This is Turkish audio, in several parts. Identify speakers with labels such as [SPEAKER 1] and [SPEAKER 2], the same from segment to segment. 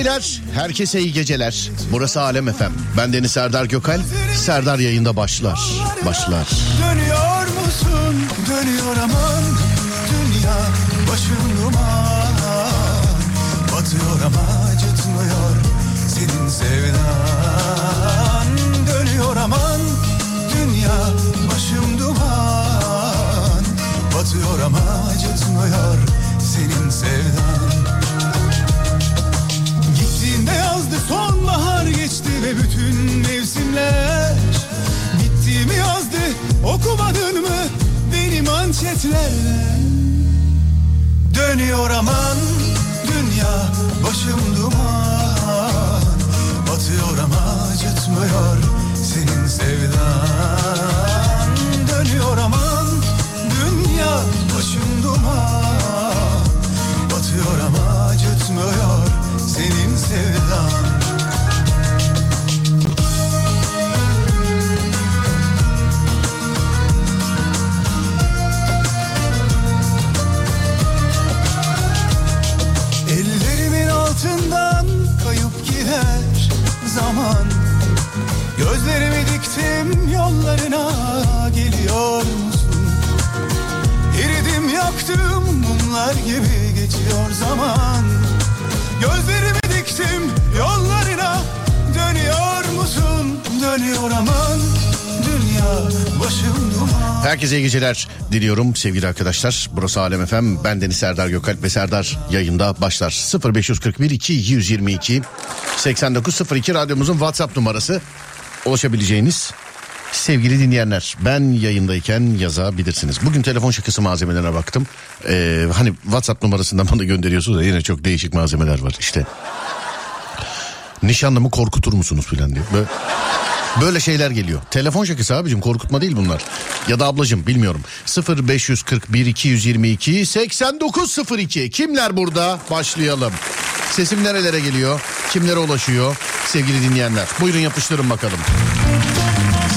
[SPEAKER 1] beyler herkese iyi geceler. Burası Alem Efem. Ben Deniz Serdar Gökal. Serdar yayında başlar. Başlar.
[SPEAKER 2] Dönüyor anketler Dönüyor aman dünya başım duman. Batıyor ama acıtmıyor gibi geçiyor zaman Gözlerimi diktim yollarına dönüyor musun? Dönüyor aman dünya başım duman
[SPEAKER 1] Herkese iyi geceler diliyorum sevgili arkadaşlar. Burası Alem Efem. Ben Deniz Serdar Gökalp ve Serdar yayında başlar. 0541 222 8902 radyomuzun WhatsApp numarası. Ulaşabileceğiniz sevgili dinleyenler. Ben yayındayken yazabilirsiniz. Bugün telefon şakası malzemelerine baktım. Ee, hani WhatsApp numarasından bana gönderiyorsunuz da yine çok değişik malzemeler var işte. Nişanlımı korkutur musunuz filan diye. Böyle... Böyle şeyler geliyor. Telefon şakası abicim korkutma değil bunlar. Ya da ablacım bilmiyorum. 0541 222 8902 kimler burada? Başlayalım. Sesim nerelere geliyor? Kimlere ulaşıyor? Sevgili dinleyenler. Buyurun yapıştırın bakalım.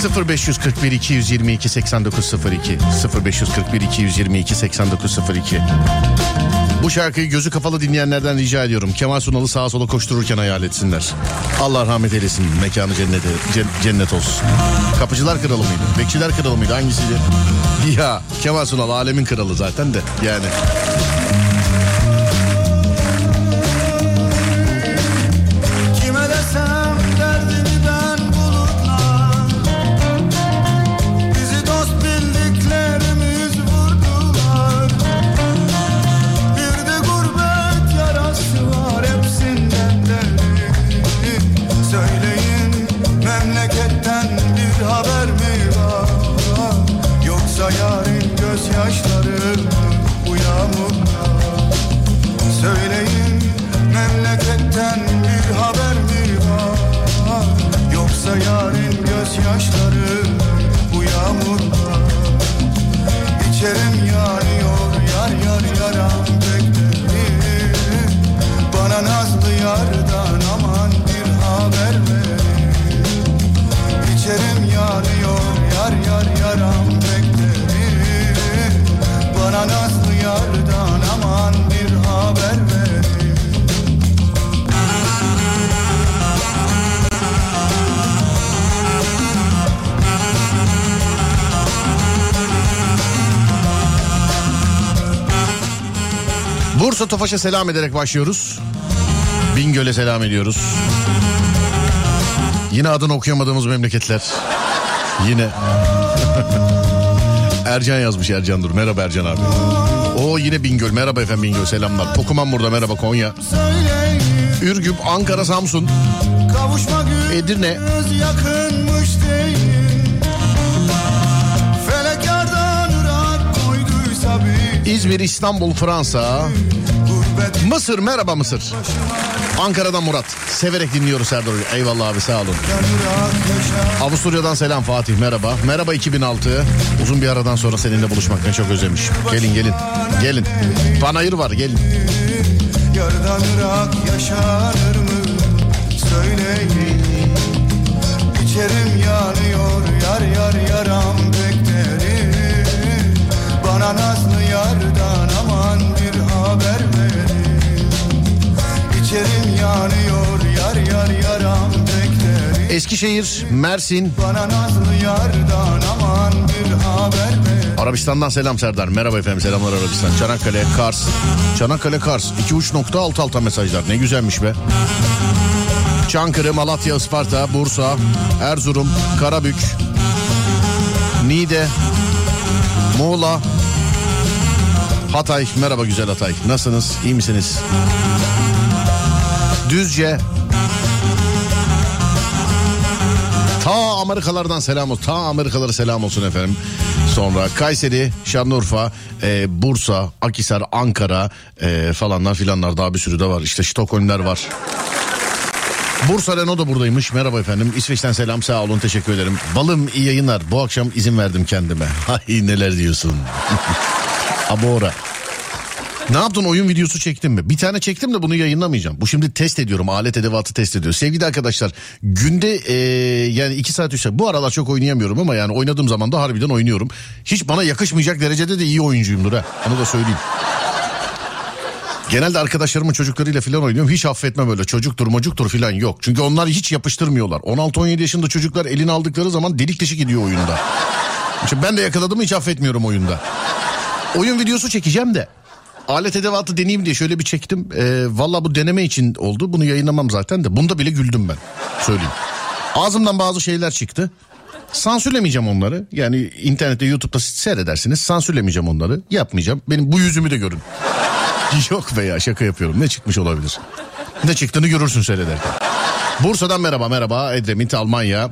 [SPEAKER 1] 0541 222 8902 0541 222 8902 bu şarkıyı gözü kapalı dinleyenlerden rica ediyorum. Kemal Sunal'ı sağa sola koştururken hayal etsinler. Allah rahmet eylesin. Mekanı cennete, cennet olsun. Kapıcılar kralı mıydı? Bekçiler kralı mıydı? Hangisiydi? Ya Kemal Sunal alemin kralı zaten de yani. Tofaş'a selam ederek başlıyoruz. Bingöl'e selam ediyoruz. Yine adını okuyamadığımız memleketler. Yine. Ercan yazmış Ercan Dur. Merhaba Ercan abi. O yine Bingöl. Merhaba efendim Bingöl. Selamlar. Tokuman burada. Merhaba Konya. Ürgüp, Ankara, Samsun, Edirne. İzmir, İstanbul, Fransa, Mısır. Merhaba Mısır. Ankara'dan Murat. Severek dinliyoruz Serdar Hoca. Eyvallah abi sağ olun. Avusturya'dan selam Fatih merhaba. Merhaba 2006. Uzun bir aradan sonra seninle buluşmak ne çok özlemiş. Gelin gelin. Gelin. Panayır var gelin.
[SPEAKER 2] Yardan ırak yaşanır mı söyleyin İçerim yanıyor yar yar yaram beklerim Bana nazlı yardan ama yanıyor yar yar yaram beklerim
[SPEAKER 1] Eskişehir, Mersin,
[SPEAKER 2] Bana nazlı yardan aman bir haber ver
[SPEAKER 1] Arabistan'dan selam Serdar. Merhaba efendim selamlar Arabistan. Çanakkale, Kars. Çanakkale, Kars. İki uç nokta alt alta mesajlar. Ne güzelmiş be. Çankırı, Malatya, Isparta, Bursa, Erzurum, Karabük, Niğde, Muğla, Hatay. Merhaba güzel Hatay. Nasılsınız? İyi misiniz? Düzce. Ta Amerikalardan selam olsun. Ta Amerikalara selam olsun efendim. Sonra Kayseri, Şanlıurfa, e, Bursa, Akisar, Ankara e, falanlar filanlar daha bir sürü de var. İşte Stockholmler var. Bursa Renault da buradaymış. Merhaba efendim. İsveç'ten selam sağ olun teşekkür ederim. Balım iyi yayınlar. Bu akşam izin verdim kendime. Hay neler diyorsun. Abora. Ne yaptın oyun videosu çektin mi? Bir tane çektim de bunu yayınlamayacağım. Bu şimdi test ediyorum alet edevatı test ediyor. Sevgili arkadaşlar günde e, yani iki saat üç saat bu aralar çok oynayamıyorum ama yani oynadığım zaman da harbiden oynuyorum. Hiç bana yakışmayacak derecede de iyi oyuncuyumdur ha onu da söyleyeyim. Genelde arkadaşlarımın çocuklarıyla falan oynuyorum. Hiç affetmem öyle çocuktur mocuktur falan yok. Çünkü onlar hiç yapıştırmıyorlar. 16-17 yaşında çocuklar elini aldıkları zaman delik deşik gidiyor oyunda. Şimdi ben de yakaladım hiç affetmiyorum oyunda. Oyun videosu çekeceğim de. Alet edevatı deneyeyim diye şöyle bir çektim. Ee, Valla bu deneme için oldu. Bunu yayınlamam zaten de. Bunda bile güldüm ben. Söyleyeyim. Ağzımdan bazı şeyler çıktı. Sansürlemeyeceğim onları. Yani internette YouTube'da seyredersiniz. Sansürlemeyeceğim onları. Yapmayacağım. Benim bu yüzümü de görün. Yok be ya şaka yapıyorum. Ne çıkmış olabilir? Ne çıktığını görürsün seyrederken. Bursa'dan merhaba merhaba. Edremit Almanya.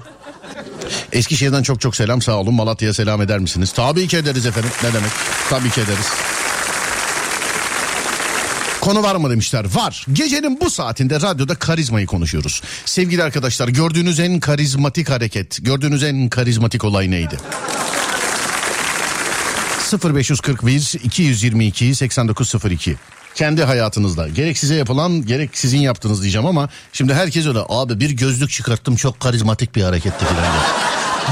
[SPEAKER 1] Eskişehir'den çok çok selam sağ olun. Malatya'ya selam eder misiniz? Tabii ki ederiz efendim. Ne demek? Tabii ki ederiz. Konu var mı demişler. Var. Gecenin bu saatinde radyoda karizmayı konuşuyoruz. Sevgili arkadaşlar gördüğünüz en karizmatik hareket, gördüğünüz en karizmatik olay neydi? 0541 222 8902 kendi hayatınızda gerek size yapılan gerek sizin yaptığınız diyeceğim ama şimdi herkes öyle abi bir gözlük çıkarttım çok karizmatik bir hareketti filan.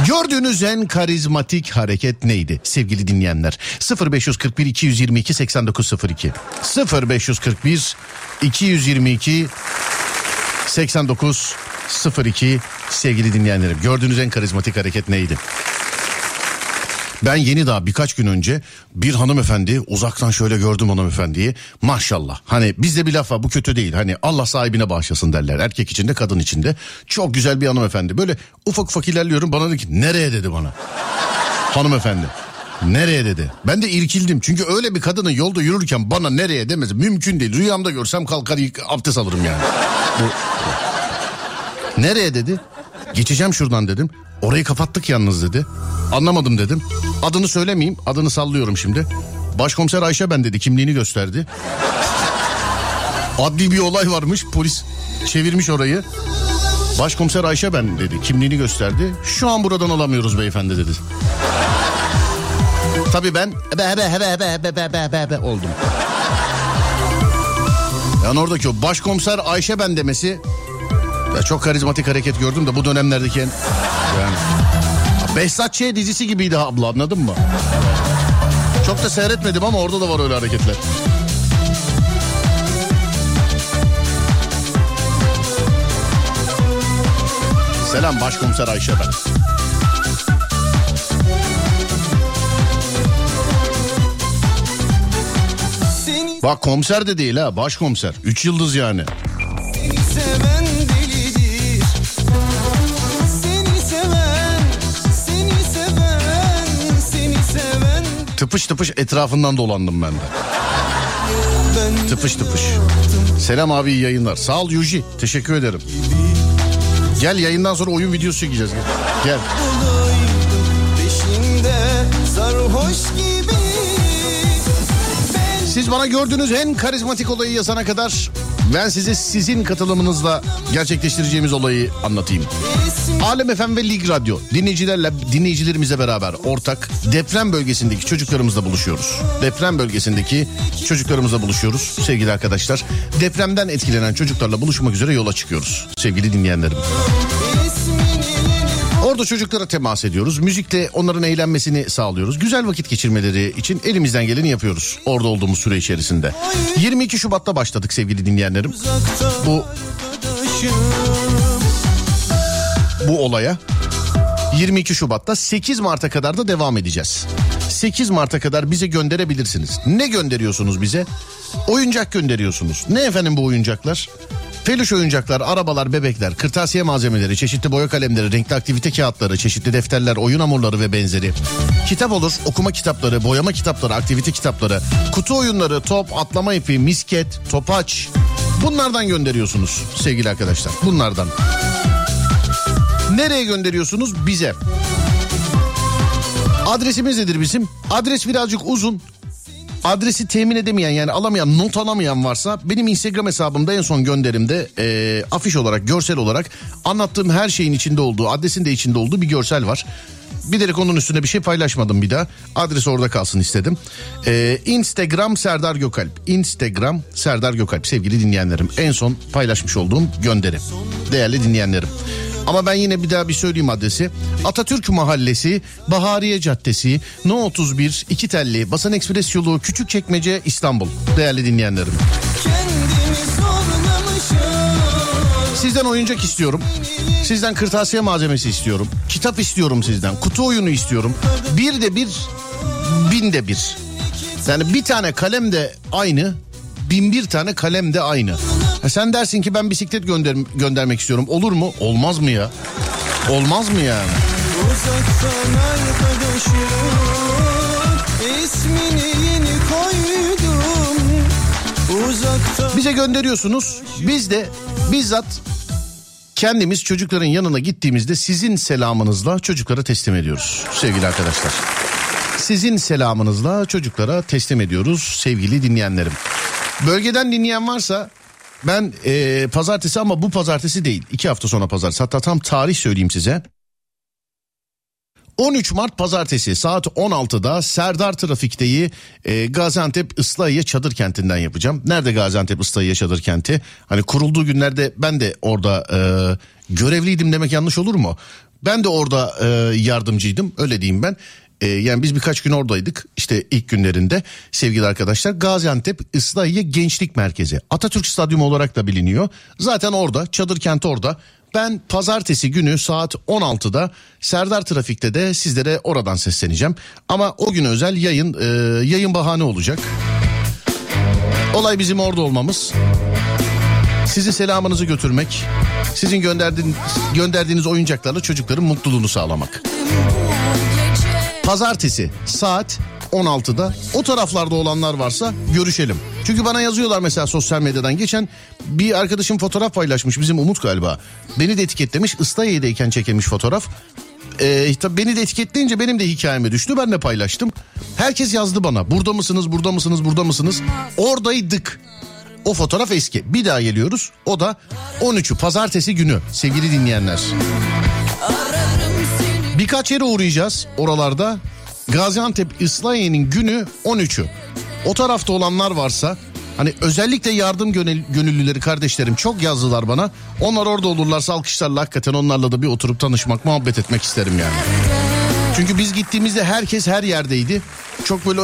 [SPEAKER 1] Gördüğünüz en karizmatik hareket neydi sevgili dinleyenler? 0541 222 8902 0541 222 8902 sevgili dinleyenlerim. Gördüğünüz en karizmatik hareket neydi? Ben yeni daha birkaç gün önce bir hanımefendi uzaktan şöyle gördüm hanımefendiyi. Maşallah. Hani bizde bir laf var bu kötü değil. Hani Allah sahibine bağışlasın derler erkek içinde kadın içinde. Çok güzel bir hanımefendi. Böyle ufak ufak ilerliyorum bana dedi ki nereye? dedi bana. Hanımefendi nereye? dedi. Ben de irkildim. Çünkü öyle bir kadının yolda yürürken bana nereye? demez mümkün değil. Rüyamda görsem kalkar abdest alırım yani. Nereye? dedi? Geçeceğim şuradan dedim. Orayı kapattık yalnız dedi. Anlamadım dedim. Adını söylemeyeyim. Adını sallıyorum şimdi. Başkomiser Ayşe ben dedi. Kimliğini gösterdi. Adli bir olay varmış. Polis çevirmiş orayı. Başkomiser Ayşe ben dedi. Kimliğini gösterdi. Şu an buradan alamıyoruz beyefendi dedi. Tabii ben be be be be be be be be be oldum. Yani oradaki o başkomiser Ayşe ben demesi ya çok karizmatik hareket gördüm de bu dönemlerdeki en... Yani... Behzat Ç. dizisi gibiydi abla anladın mı? Çok da seyretmedim ama orada da var öyle hareketler. Selam başkomiser Ayşe ben.
[SPEAKER 2] Seni
[SPEAKER 1] Bak komiser de değil ha başkomiser. Üç yıldız yani.
[SPEAKER 2] seven
[SPEAKER 1] Tıpış tıpış etrafından dolandım ben de.
[SPEAKER 2] Ben
[SPEAKER 1] Tıpış tıpış. Selam abi iyi yayınlar. Sağ ol Yuji. Teşekkür ederim. Gel yayından sonra oyun videosu çekeceğiz. Gel. Gel. Siz bana gördüğünüz en karizmatik olayı yazana kadar ben size sizin katılımınızla gerçekleştireceğimiz olayı anlatayım. Alem FM ve Lig Radyo dinleyicilerle dinleyicilerimizle beraber ortak deprem bölgesindeki çocuklarımızla buluşuyoruz. Deprem bölgesindeki çocuklarımızla buluşuyoruz sevgili arkadaşlar. Depremden etkilenen çocuklarla buluşmak üzere yola çıkıyoruz sevgili dinleyenlerim. Orada çocuklara temas ediyoruz. Müzikle onların eğlenmesini sağlıyoruz. Güzel vakit geçirmeleri için elimizden geleni yapıyoruz. Orada olduğumuz süre içerisinde. 22 Şubat'ta başladık sevgili dinleyenlerim. Bu bu olaya 22 Şubat'ta 8 Mart'a kadar da devam edeceğiz. 8 Mart'a kadar bize gönderebilirsiniz. Ne gönderiyorsunuz bize? Oyuncak gönderiyorsunuz. Ne efendim bu oyuncaklar? Peluş oyuncaklar, arabalar, bebekler, kırtasiye malzemeleri, çeşitli boya kalemleri, renkli aktivite kağıtları, çeşitli defterler, oyun hamurları ve benzeri. Kitap olur, okuma kitapları, boyama kitapları, aktivite kitapları, kutu oyunları, top, atlama ipi, misket, topaç. Bunlardan gönderiyorsunuz sevgili arkadaşlar. Bunlardan. Nereye gönderiyorsunuz? Bize. Adresimiz nedir bizim? Adres birazcık uzun. Adresi temin edemeyen yani alamayan not alamayan varsa benim Instagram hesabımda en son gönderimde e, afiş olarak görsel olarak anlattığım her şeyin içinde olduğu adresin de içinde olduğu bir görsel var. Bilerek onun üstüne bir şey paylaşmadım bir daha. Adres orada kalsın istedim. Ee, Instagram Serdar Gökalp. Instagram Serdar Gökalp sevgili dinleyenlerim. En son paylaşmış olduğum gönderim. Değerli dinleyenlerim. Ama ben yine bir daha bir söyleyeyim adresi. Atatürk Mahallesi, Bahariye Caddesi, No 31, İki Telli, Basan Ekspres Yolu, Küçükçekmece, İstanbul. Değerli dinleyenlerim. Sizden oyuncak istiyorum. Sizden kırtasiye malzemesi istiyorum. Kitap istiyorum sizden. Kutu oyunu istiyorum. Bir de bir, bin de bir. Yani bir tane kalem de aynı. Bin bir tane kalem de aynı. Ha sen dersin ki ben bisiklet gönder göndermek istiyorum. Olur mu? Olmaz mı ya? Olmaz mı yani?
[SPEAKER 2] Uzaktan arkadaşım ismini yeni koydum
[SPEAKER 1] Bize gönderiyorsunuz. Biz de bizzat kendimiz çocukların yanına gittiğimizde sizin selamınızla çocuklara teslim ediyoruz sevgili arkadaşlar. Sizin selamınızla çocuklara teslim ediyoruz sevgili dinleyenlerim. Bölgeden dinleyen varsa ben e, pazartesi ama bu pazartesi değil. iki hafta sonra pazartesi. Hatta tam tarih söyleyeyim size. 13 Mart pazartesi saat 16'da Serdar Trafik'teyi e, Gaziantep Islahiye Çadır Kenti'nden yapacağım. Nerede Gaziantep Islahiye Çadır Kenti? Hani kurulduğu günlerde ben de orada e, görevliydim demek yanlış olur mu? Ben de orada e, yardımcıydım öyle diyeyim ben. E, yani biz birkaç gün oradaydık işte ilk günlerinde sevgili arkadaşlar. Gaziantep Islahiye Gençlik Merkezi Atatürk Stadyumu olarak da biliniyor. Zaten orada çadır kenti orada. Ben pazartesi günü saat 16'da Serdar Trafik'te de sizlere oradan sesleneceğim. Ama o gün özel yayın e, yayın bahane olacak. Olay bizim orada olmamız. Sizin selamınızı götürmek, sizin gönderdiğiniz, gönderdiğiniz oyuncaklarla çocukların mutluluğunu sağlamak. Pazartesi saat 16'da o taraflarda olanlar varsa görüşelim. Çünkü bana yazıyorlar mesela sosyal medyadan. Geçen bir arkadaşım fotoğraf paylaşmış bizim Umut galiba. Beni de etiketlemiş Islahiye'deyken çekilmiş fotoğraf. Ee, tabii beni de etiketleyince benim de hikayeme düştü. Ben de paylaştım. Herkes yazdı bana. Burada mısınız, burada mısınız, burada mısınız? Oradaydık. O fotoğraf eski. Bir daha geliyoruz. O da 13'ü pazartesi günü sevgili dinleyenler. Birkaç yere uğrayacağız oralarda. Gaziantep İslahiye'nin günü 13'ü. O tarafta olanlar varsa hani özellikle yardım gönül, gönüllüleri kardeşlerim çok yazdılar bana. Onlar orada olurlarsa alkışlarla hakikaten onlarla da bir oturup tanışmak, muhabbet etmek isterim yani. Çünkü biz gittiğimizde herkes her yerdeydi. Çok böyle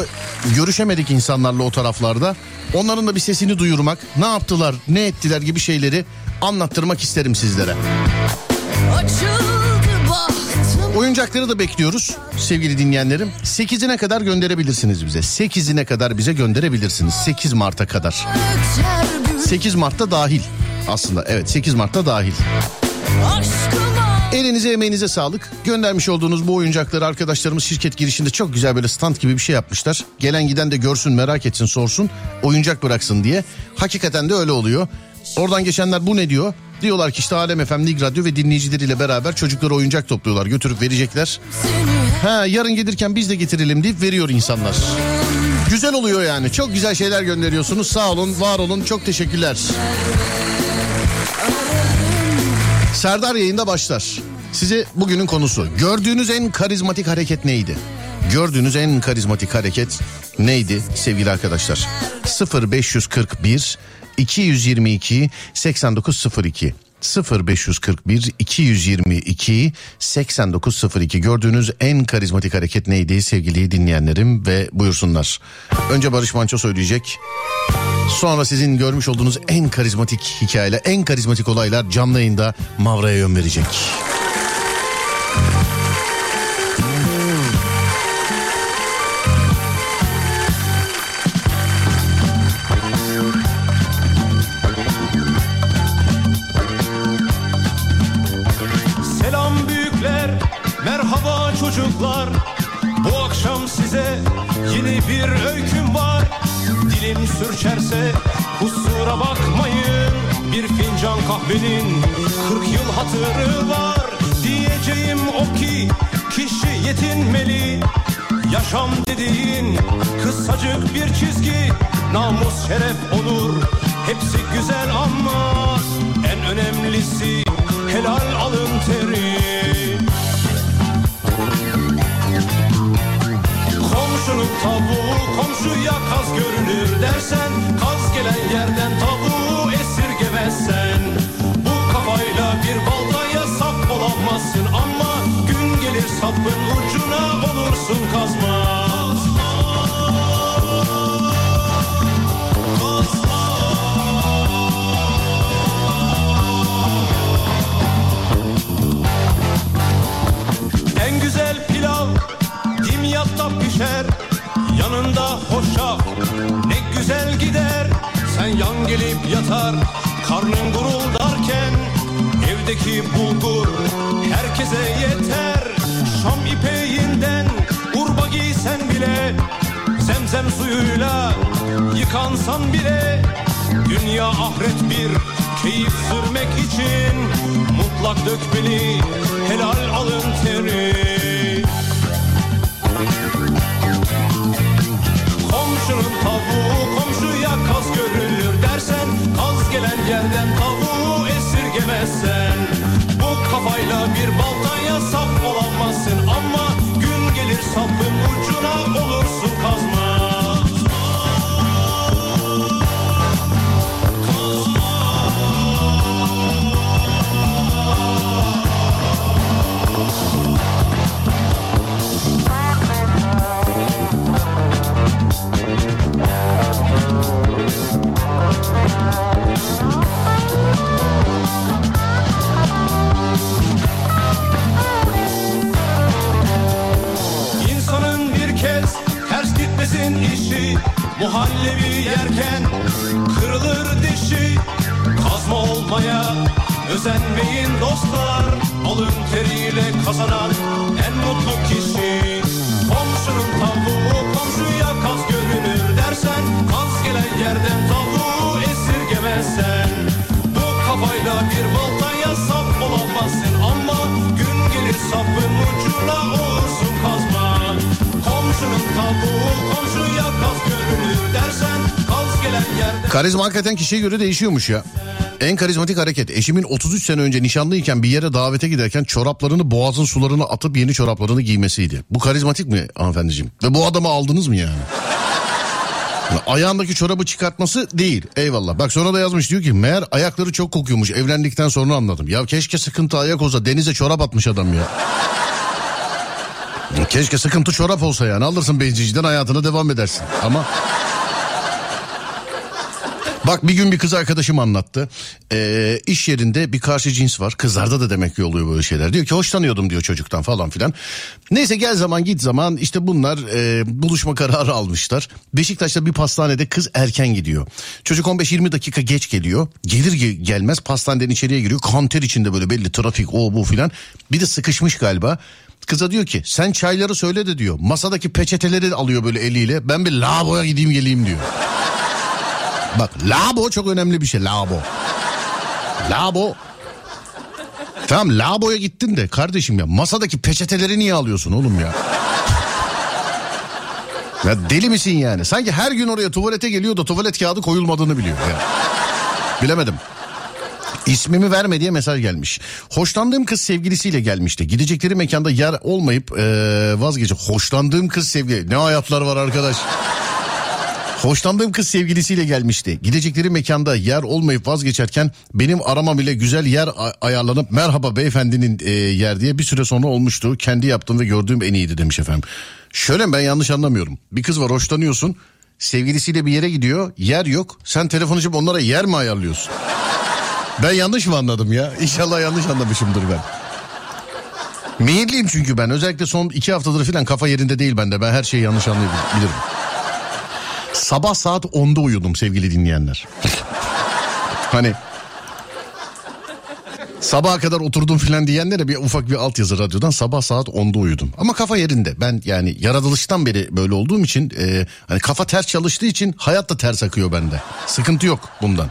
[SPEAKER 1] görüşemedik insanlarla o taraflarda. Onların da bir sesini duyurmak, ne yaptılar, ne ettiler gibi şeyleri anlattırmak isterim sizlere.
[SPEAKER 3] Bahtım
[SPEAKER 1] Oyuncakları da bekliyoruz sevgili dinleyenlerim. 8'ine kadar gönderebilirsiniz bize. 8'ine kadar bize gönderebilirsiniz. 8 Mart'a kadar.
[SPEAKER 3] öter gül
[SPEAKER 1] 8 Mart'ta dahil aslında. Evet 8 Mart'ta dahil. Elinize emeğinize sağlık. Göndermiş olduğunuz bu oyuncakları arkadaşlarımız şirket girişinde çok güzel böyle stand gibi bir şey yapmışlar. Gelen giden de görsün merak etsin sorsun. Oyuncak bıraksın diye. Hakikaten de öyle oluyor. Oradan geçenler bu ne diyor? Diyorlar ki işte Alem FM, Lig Radyo ve dinleyicileriyle beraber çocuklara oyuncak topluyorlar. Götürüp verecekler. Ha yarın gelirken biz de getirelim deyip veriyor insanlar. Güzel oluyor yani. Çok güzel şeyler gönderiyorsunuz. Sağ olun, var olun. Çok teşekkürler. Serdar yayında başlar. Size bugünün konusu. Gördüğünüz en karizmatik hareket neydi? Gördüğünüz en karizmatik hareket neydi sevgili arkadaşlar? 0541 222 8902 0541 222 8902 gördüğünüz en karizmatik hareket neydi sevgili dinleyenlerim ve buyursunlar. Önce Barış Manço söyleyecek. Sonra sizin görmüş olduğunuz en karizmatik hikayeler, en karizmatik olaylar canlı yayında Mavra'ya yön verecek.
[SPEAKER 4] Kahvenin 40 yıl hatırı var. Diyeceğim o ki kişi yetinmeli. Yaşam dediğin kısacık bir çizgi. Namus, şeref, onur hepsi güzel ama en önemlisi helal alın teri. Komşunun tavuğu komşuya kaz görünür dersen Kaz gelen yerden tavuğu gelip yatar karnın guruldarken Evdeki bulgur herkese yeter. Şam ipeğinden urba giysen bile Zemzem suyuyla yıkansan bile Dünya ahiret bir keyif sürmek için Mutlak dökmeli helal alın teri. Komşunun tavuğu komşuya dersen Kaz gelen yerden tavuğu esirgemezsen Bu kafayla bir baltaya sap olamazsın. Ama gün gelir sapın ucuna olursun kazma Muhallebi yerken kırılır dişi. Kazma olmaya özenmeyin dostlar. Alın teriyle kazanan en mutlu kişi. Komşunun tavuğu komşuya kaz görünür dersen Kaz gelen yerden tavuğu esirgemezsen. Bu kafayla bir baltaya sap olamazsın
[SPEAKER 1] Karizma hakikaten kişiye göre değişiyormuş ya. En karizmatik hareket eşimin 33 sene önce nişanlıyken bir yere davete giderken çoraplarını boğazın sularına atıp yeni çoraplarını giymesiydi. Bu karizmatik mi hanımefendiciğim? Ve bu adamı aldınız mı yani? Ayağındaki çorabı çıkartması değil eyvallah. Bak sonra da yazmış diyor ki meğer ayakları çok kokuyormuş evlendikten sonra anladım. Ya keşke sıkıntı ayak olsa denize çorap atmış adam ya. Ya Keşke sıkıntı çorap olsa yani alırsın benzinciden hayatına devam edersin. Ama Bak bir gün bir kız arkadaşım anlattı. Ee, iş yerinde bir karşı cins var. Kızlarda da demek ki oluyor böyle şeyler. Diyor ki hoşlanıyordum diyor çocuktan falan filan. Neyse gel zaman git zaman işte bunlar e, buluşma kararı almışlar. Beşiktaş'ta bir pastanede kız erken gidiyor. Çocuk 15-20 dakika geç geliyor. Gelir ge- gelmez pastaneden içeriye giriyor. Kanter içinde böyle belli trafik o bu filan. Bir de sıkışmış galiba. Kıza diyor ki sen çayları söyle de diyor. Masadaki peçeteleri alıyor böyle eliyle. Ben bir lavaboya gideyim geleyim diyor. Bak labo çok önemli bir şey labo. Labo. Tamam laboya gittin de kardeşim ya masadaki peçeteleri niye alıyorsun oğlum ya? Ya deli misin yani? Sanki her gün oraya tuvalete geliyor da tuvalet kağıdı koyulmadığını biliyor ya. Bilemedim. İsmimi verme diye mesaj gelmiş. Hoşlandığım kız sevgilisiyle gelmişti. Gidecekleri mekanda yer olmayıp eee vazgeçip hoşlandığım kız sevgili. Ne hayatlar var arkadaş. Hoşlandığım kız sevgilisiyle gelmişti. Gidecekleri mekanda yer olmayıp vazgeçerken benim aramam ile güzel yer ayarlanıp merhaba beyefendinin e, yer diye bir süre sonra olmuştu. Kendi yaptığım ve gördüğüm en iyiydi demiş efendim. Şöyle ben yanlış anlamıyorum. Bir kız var hoşlanıyorsun. Sevgilisiyle bir yere gidiyor. Yer yok. Sen telefon açıp onlara yer mi ayarlıyorsun? Ben yanlış mı anladım ya? İnşallah yanlış anlamışımdır ben. Meyilliyim çünkü ben. Özellikle son iki haftadır falan kafa yerinde değil bende. Ben her şeyi yanlış anlayabilirim. Sabah saat 10'da uyudum sevgili dinleyenler. hani sabaha kadar oturdum filan diyenlere bir ufak bir altyazı radyodan sabah saat 10'da uyudum. Ama kafa yerinde. Ben yani yaratılıştan beri böyle olduğum için e, hani kafa ters çalıştığı için hayat da ters akıyor bende. Sıkıntı yok bundan.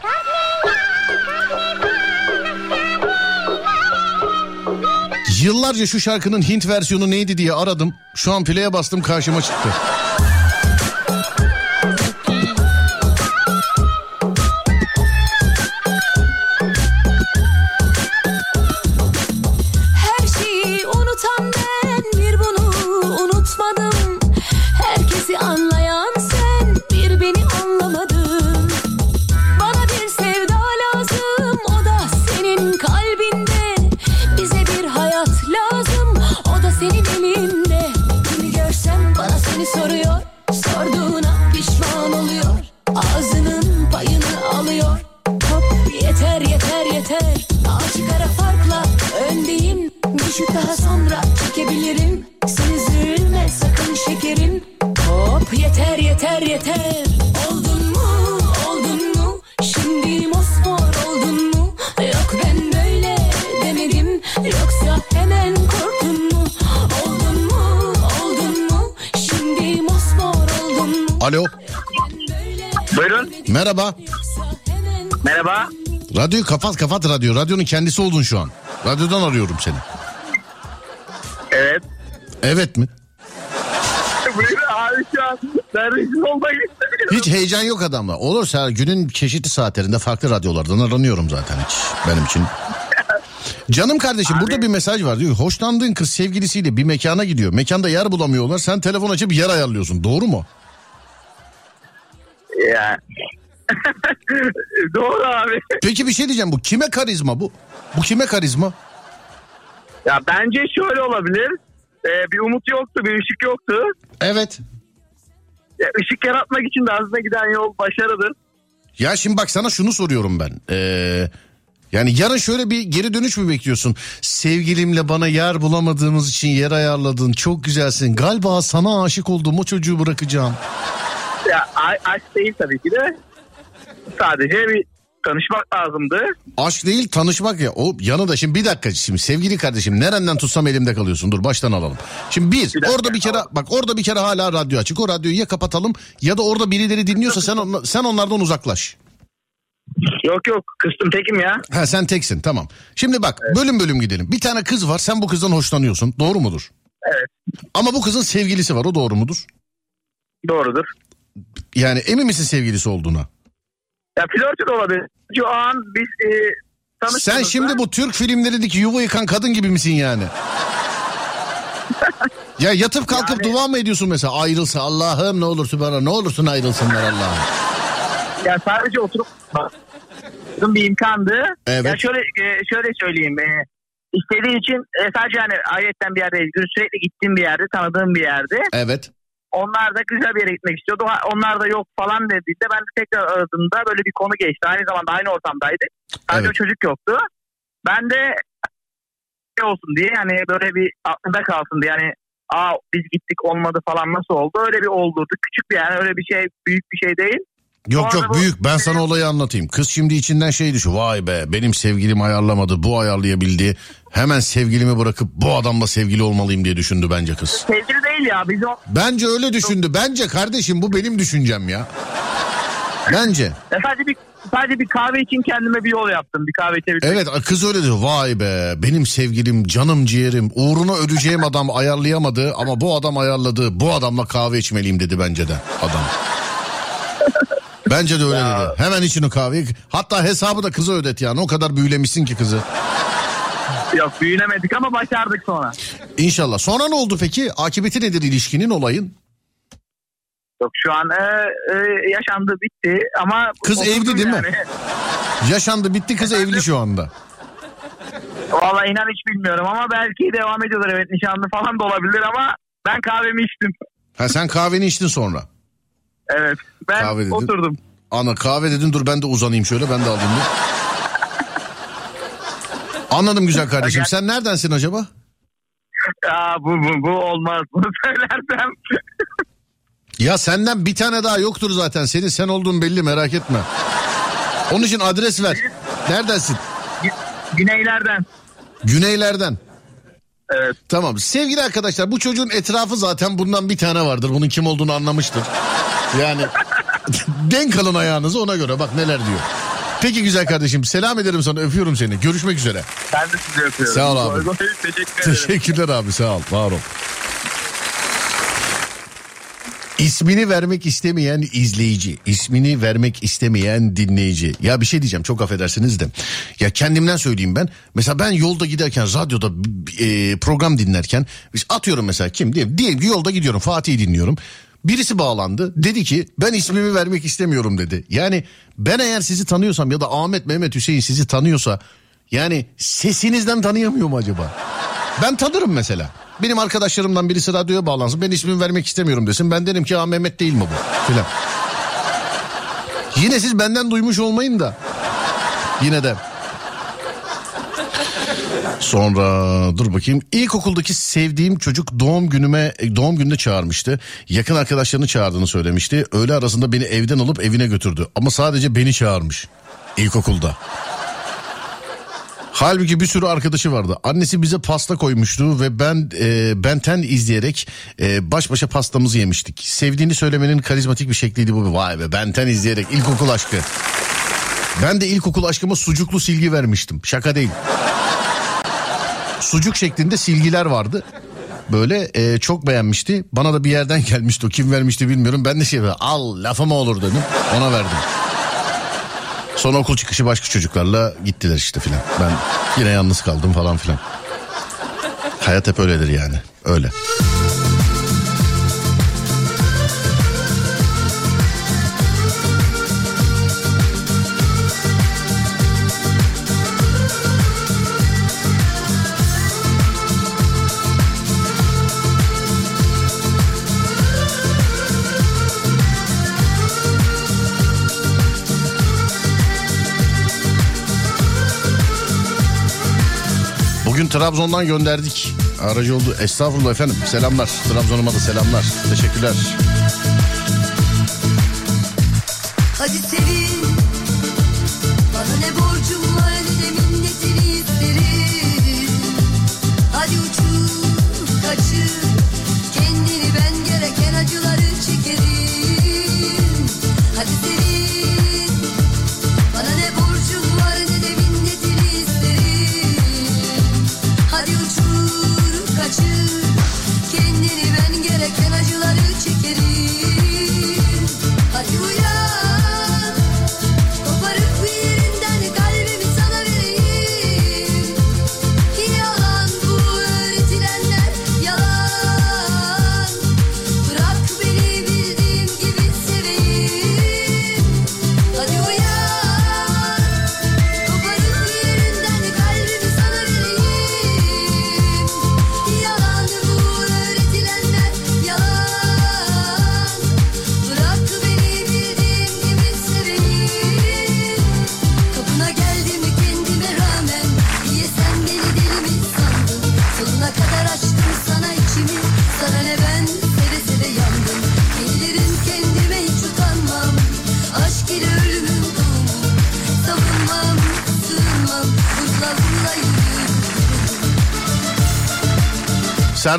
[SPEAKER 1] Yıllarca şu şarkının Hint versiyonu neydi diye aradım. Şu an play'e bastım karşıma çıktı. Merhaba.
[SPEAKER 5] Merhaba.
[SPEAKER 1] Radyoyu kapat kapat radyo. Radyonun kendisi oldun şu an. Radyodan arıyorum seni.
[SPEAKER 5] Evet.
[SPEAKER 1] Evet mi?
[SPEAKER 5] Abi.
[SPEAKER 1] Hiç heyecan yok adamla. Olursa günün çeşitli saatlerinde farklı radyolardan aranıyorum zaten hiç benim için. Canım kardeşim burada bir mesaj var diyor. Hoşlandığın kız sevgilisiyle bir mekana gidiyor. Mekanda yer bulamıyorlar. Sen telefon açıp yer ayarlıyorsun. Doğru mu?
[SPEAKER 5] Ya. Doğru abi.
[SPEAKER 1] Peki bir şey diyeceğim. Bu kime karizma bu? Bu kime karizma?
[SPEAKER 5] Ya bence şöyle olabilir. Ee, bir umut yoktu, bir ışık yoktu.
[SPEAKER 1] Evet.
[SPEAKER 5] Ya, ışık yaratmak için de aslında giden yol başarıdır.
[SPEAKER 1] Ya şimdi bak sana şunu soruyorum ben. Ee, yani yarın şöyle bir geri dönüş mü bekliyorsun? Sevgilimle bana yer bulamadığımız için yer ayarladın. Çok güzelsin. Galiba sana aşık oldum. O çocuğu bırakacağım.
[SPEAKER 5] Ya a- aşk değil tabii ki de. Sadece bir tanışmak lazımdı.
[SPEAKER 1] Aşk değil tanışmak ya. O yanı da şimdi bir dakika şimdi sevgili kardeşim nereden tutsam elimde kalıyorsun. Dur baştan alalım. Şimdi bir,
[SPEAKER 5] dakika,
[SPEAKER 1] orada bir kere bak orada bir kere hala radyo açık. O radyoyu ya kapatalım ya da orada birileri dinliyorsa sen sen onlardan uzaklaş.
[SPEAKER 5] Yok yok kıstım tekim ya.
[SPEAKER 1] Ha sen teksin tamam. Şimdi bak bölüm bölüm gidelim. Bir tane kız var sen bu kızdan hoşlanıyorsun. Doğru mudur?
[SPEAKER 5] Evet.
[SPEAKER 1] Ama bu kızın sevgilisi var o doğru mudur?
[SPEAKER 5] Doğrudur.
[SPEAKER 1] Yani emin misin sevgilisi olduğuna?
[SPEAKER 5] Ya flörtü de olabilir. Şu an biz e.
[SPEAKER 1] Sen şimdi bu Türk filmlerindeki yuva yıkan kadın gibi misin yani? ya yatıp kalkıp
[SPEAKER 5] Yani-
[SPEAKER 1] dua mı ediyorsun mesela ayrılsa Allah'ım ne olursun bana ne olursun ayrılsınlar Allah'ım.
[SPEAKER 5] Ya sadece oturup bir imkandı.
[SPEAKER 1] Evet.
[SPEAKER 5] Ya şöyle e, şöyle söyleyeyim. E, istediği için e, sadece hani ayetten bir yerde sürekli gittiğim bir yerde, tanıdığım bir yerde.
[SPEAKER 1] Evet.
[SPEAKER 5] Onlar da güzel bir yere gitmek istiyordu. Onlar da yok falan dediğinde ben de tekrar aradığımda böyle bir konu geçti. Aynı zamanda aynı ortamdaydık. Sadece
[SPEAKER 1] Evet.
[SPEAKER 5] çocuk yoktu. Ben de şey olsun diye yani böyle bir aklında kalsın diye yani aa biz gittik olmadı falan nasıl oldu öyle bir oldurdu. Küçük bir yani öyle bir şey büyük bir şey değil.
[SPEAKER 1] Yok yok büyük ben sana olayı anlatayım. Kız şimdi içinden şey düşü vay be benim sevgilim ayarlamadı bu ayarlayabildi. Hemen sevgilimi bırakıp bu adamla sevgili olmalıyım diye düşündü bence kız.
[SPEAKER 5] Sevgili değil ya biz o
[SPEAKER 1] Bence öyle düşündü. Bence kardeşim bu benim düşüncem ya. Bence.
[SPEAKER 5] Ya sadece bir sadece bir kahve için kendime bir yol yaptım. Bir kahve içebilmek.
[SPEAKER 1] Evet kız öyle diyor. Vay be benim sevgilim canım ciğerim uğruna öleceğim adam ayarlayamadı ama bu adam ayarladı. Bu adamla kahve içmeliyim dedi bence de adam. Bence de öyle dedi. Hemen için o kahveyi. Hatta hesabı da kıza ödet yani. O kadar büyülemişsin ki kızı.
[SPEAKER 5] Yok büyünemedik ama başardık sonra.
[SPEAKER 1] İnşallah. Sonra ne oldu peki? Akıbeti nedir ilişkinin olayın?
[SPEAKER 5] Yok şu an e, e, yaşandı bitti ama...
[SPEAKER 1] Kız evli değil mi?
[SPEAKER 5] yani.
[SPEAKER 1] Yaşandı bitti kız evli şu anda.
[SPEAKER 5] Vallahi inan hiç bilmiyorum ama belki devam ediyorlar evet nişanlı falan da olabilir ama ben kahvemi içtim.
[SPEAKER 1] Ha sen kahveni içtin sonra.
[SPEAKER 5] Evet ben
[SPEAKER 1] Kahve dedin.
[SPEAKER 5] oturdum.
[SPEAKER 1] Ana kahve dedin dur ben de uzanayım şöyle ben de alayım. Anladım güzel kardeşim. Sen neredensin acaba?
[SPEAKER 5] Aa, bu, bu, bu olmaz bunu söylersem.
[SPEAKER 1] Ya senden bir tane daha yoktur zaten. Senin sen olduğun belli merak etme. Onun için adres ver. Neredensin?
[SPEAKER 5] Güneylerden.
[SPEAKER 1] Güneylerden.
[SPEAKER 5] Evet.
[SPEAKER 1] Tamam sevgili arkadaşlar bu çocuğun etrafı zaten bundan bir tane vardır. Bunun kim olduğunu anlamıştır. Yani denk alın ayağınızı ona göre bak neler diyor. Peki güzel kardeşim selam ederim sana öpüyorum seni. Görüşmek üzere.
[SPEAKER 5] Ben de sizi öpüyorum.
[SPEAKER 1] Sağ ol abi.
[SPEAKER 5] Teşekkür ederim.
[SPEAKER 1] Teşekkürler abi sağ ol var ol. İsmini vermek istemeyen izleyici, ismini vermek istemeyen dinleyici. Ya bir şey diyeceğim çok affedersiniz de. Ya kendimden söyleyeyim ben. Mesela ben yolda giderken radyoda e, program dinlerken atıyorum mesela kim diyelim, diyelim ki yolda gidiyorum Fatih'i dinliyorum. Birisi bağlandı dedi ki ben ismimi vermek istemiyorum dedi. Yani ben eğer sizi tanıyorsam ya da Ahmet Mehmet Hüseyin sizi tanıyorsa yani sesinizden tanıyamıyor mu acaba? Ben tanırım mesela. Benim arkadaşlarımdan birisi radyoya bağlansın. Ben ismimi vermek istemiyorum desin. Ben derim ki Aa, Mehmet değil mi bu? Filan. Yine siz benden duymuş olmayın da. Yine de. Sonra dur bakayım. İlkokuldaki sevdiğim çocuk doğum günüme doğum gününe çağırmıştı. Yakın arkadaşlarını çağırdığını söylemişti. Öğle arasında beni evden alıp evine götürdü. Ama sadece beni çağırmış. İlkokulda. Halbuki bir sürü arkadaşı vardı. Annesi bize pasta koymuştu ve ben e, benten izleyerek e, baş başa pastamızı yemiştik. Sevdiğini söylemenin karizmatik bir şekliydi bu. Vay be benten izleyerek ilkokul aşkı. Ben de ilkokul aşkıma sucuklu silgi vermiştim. Şaka değil. Sucuk şeklinde silgiler vardı. Böyle e, çok beğenmişti. Bana da bir yerden gelmişti o. Kim vermişti bilmiyorum. Ben de şey al lafıma olur dedim. Ona verdim. Sonra okul çıkışı başka çocuklarla gittiler işte filan. Ben yine yalnız kaldım falan filan. Hayat hep öyledir yani. Öyle. Bugün Trabzon'dan gönderdik. Aracı oldu. Estağfurullah efendim. Selamlar. Trabzon'uma da selamlar. Teşekkürler.
[SPEAKER 6] Hadi sevin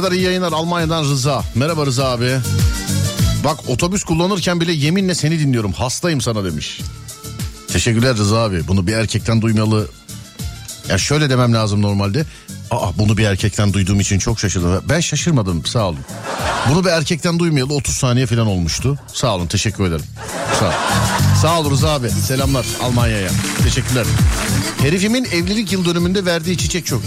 [SPEAKER 1] Serdar iyi yayınlar Almanya'dan Rıza. Merhaba Rıza abi. Bak otobüs kullanırken bile yeminle seni dinliyorum. Hastayım sana demiş. Teşekkürler Rıza abi. Bunu bir erkekten duymalı. Ya şöyle demem lazım normalde. Aa bunu bir erkekten duyduğum için çok şaşırdım. Ben şaşırmadım sağ olun. Bunu bir erkekten duymayalı 30 saniye falan olmuştu. Sağ olun teşekkür ederim. Sağ. Sağ ol Rıza abi. Selamlar Almanya'ya. Teşekkürler. Herifimin evlilik yıl dönümünde verdiği çiçek çok.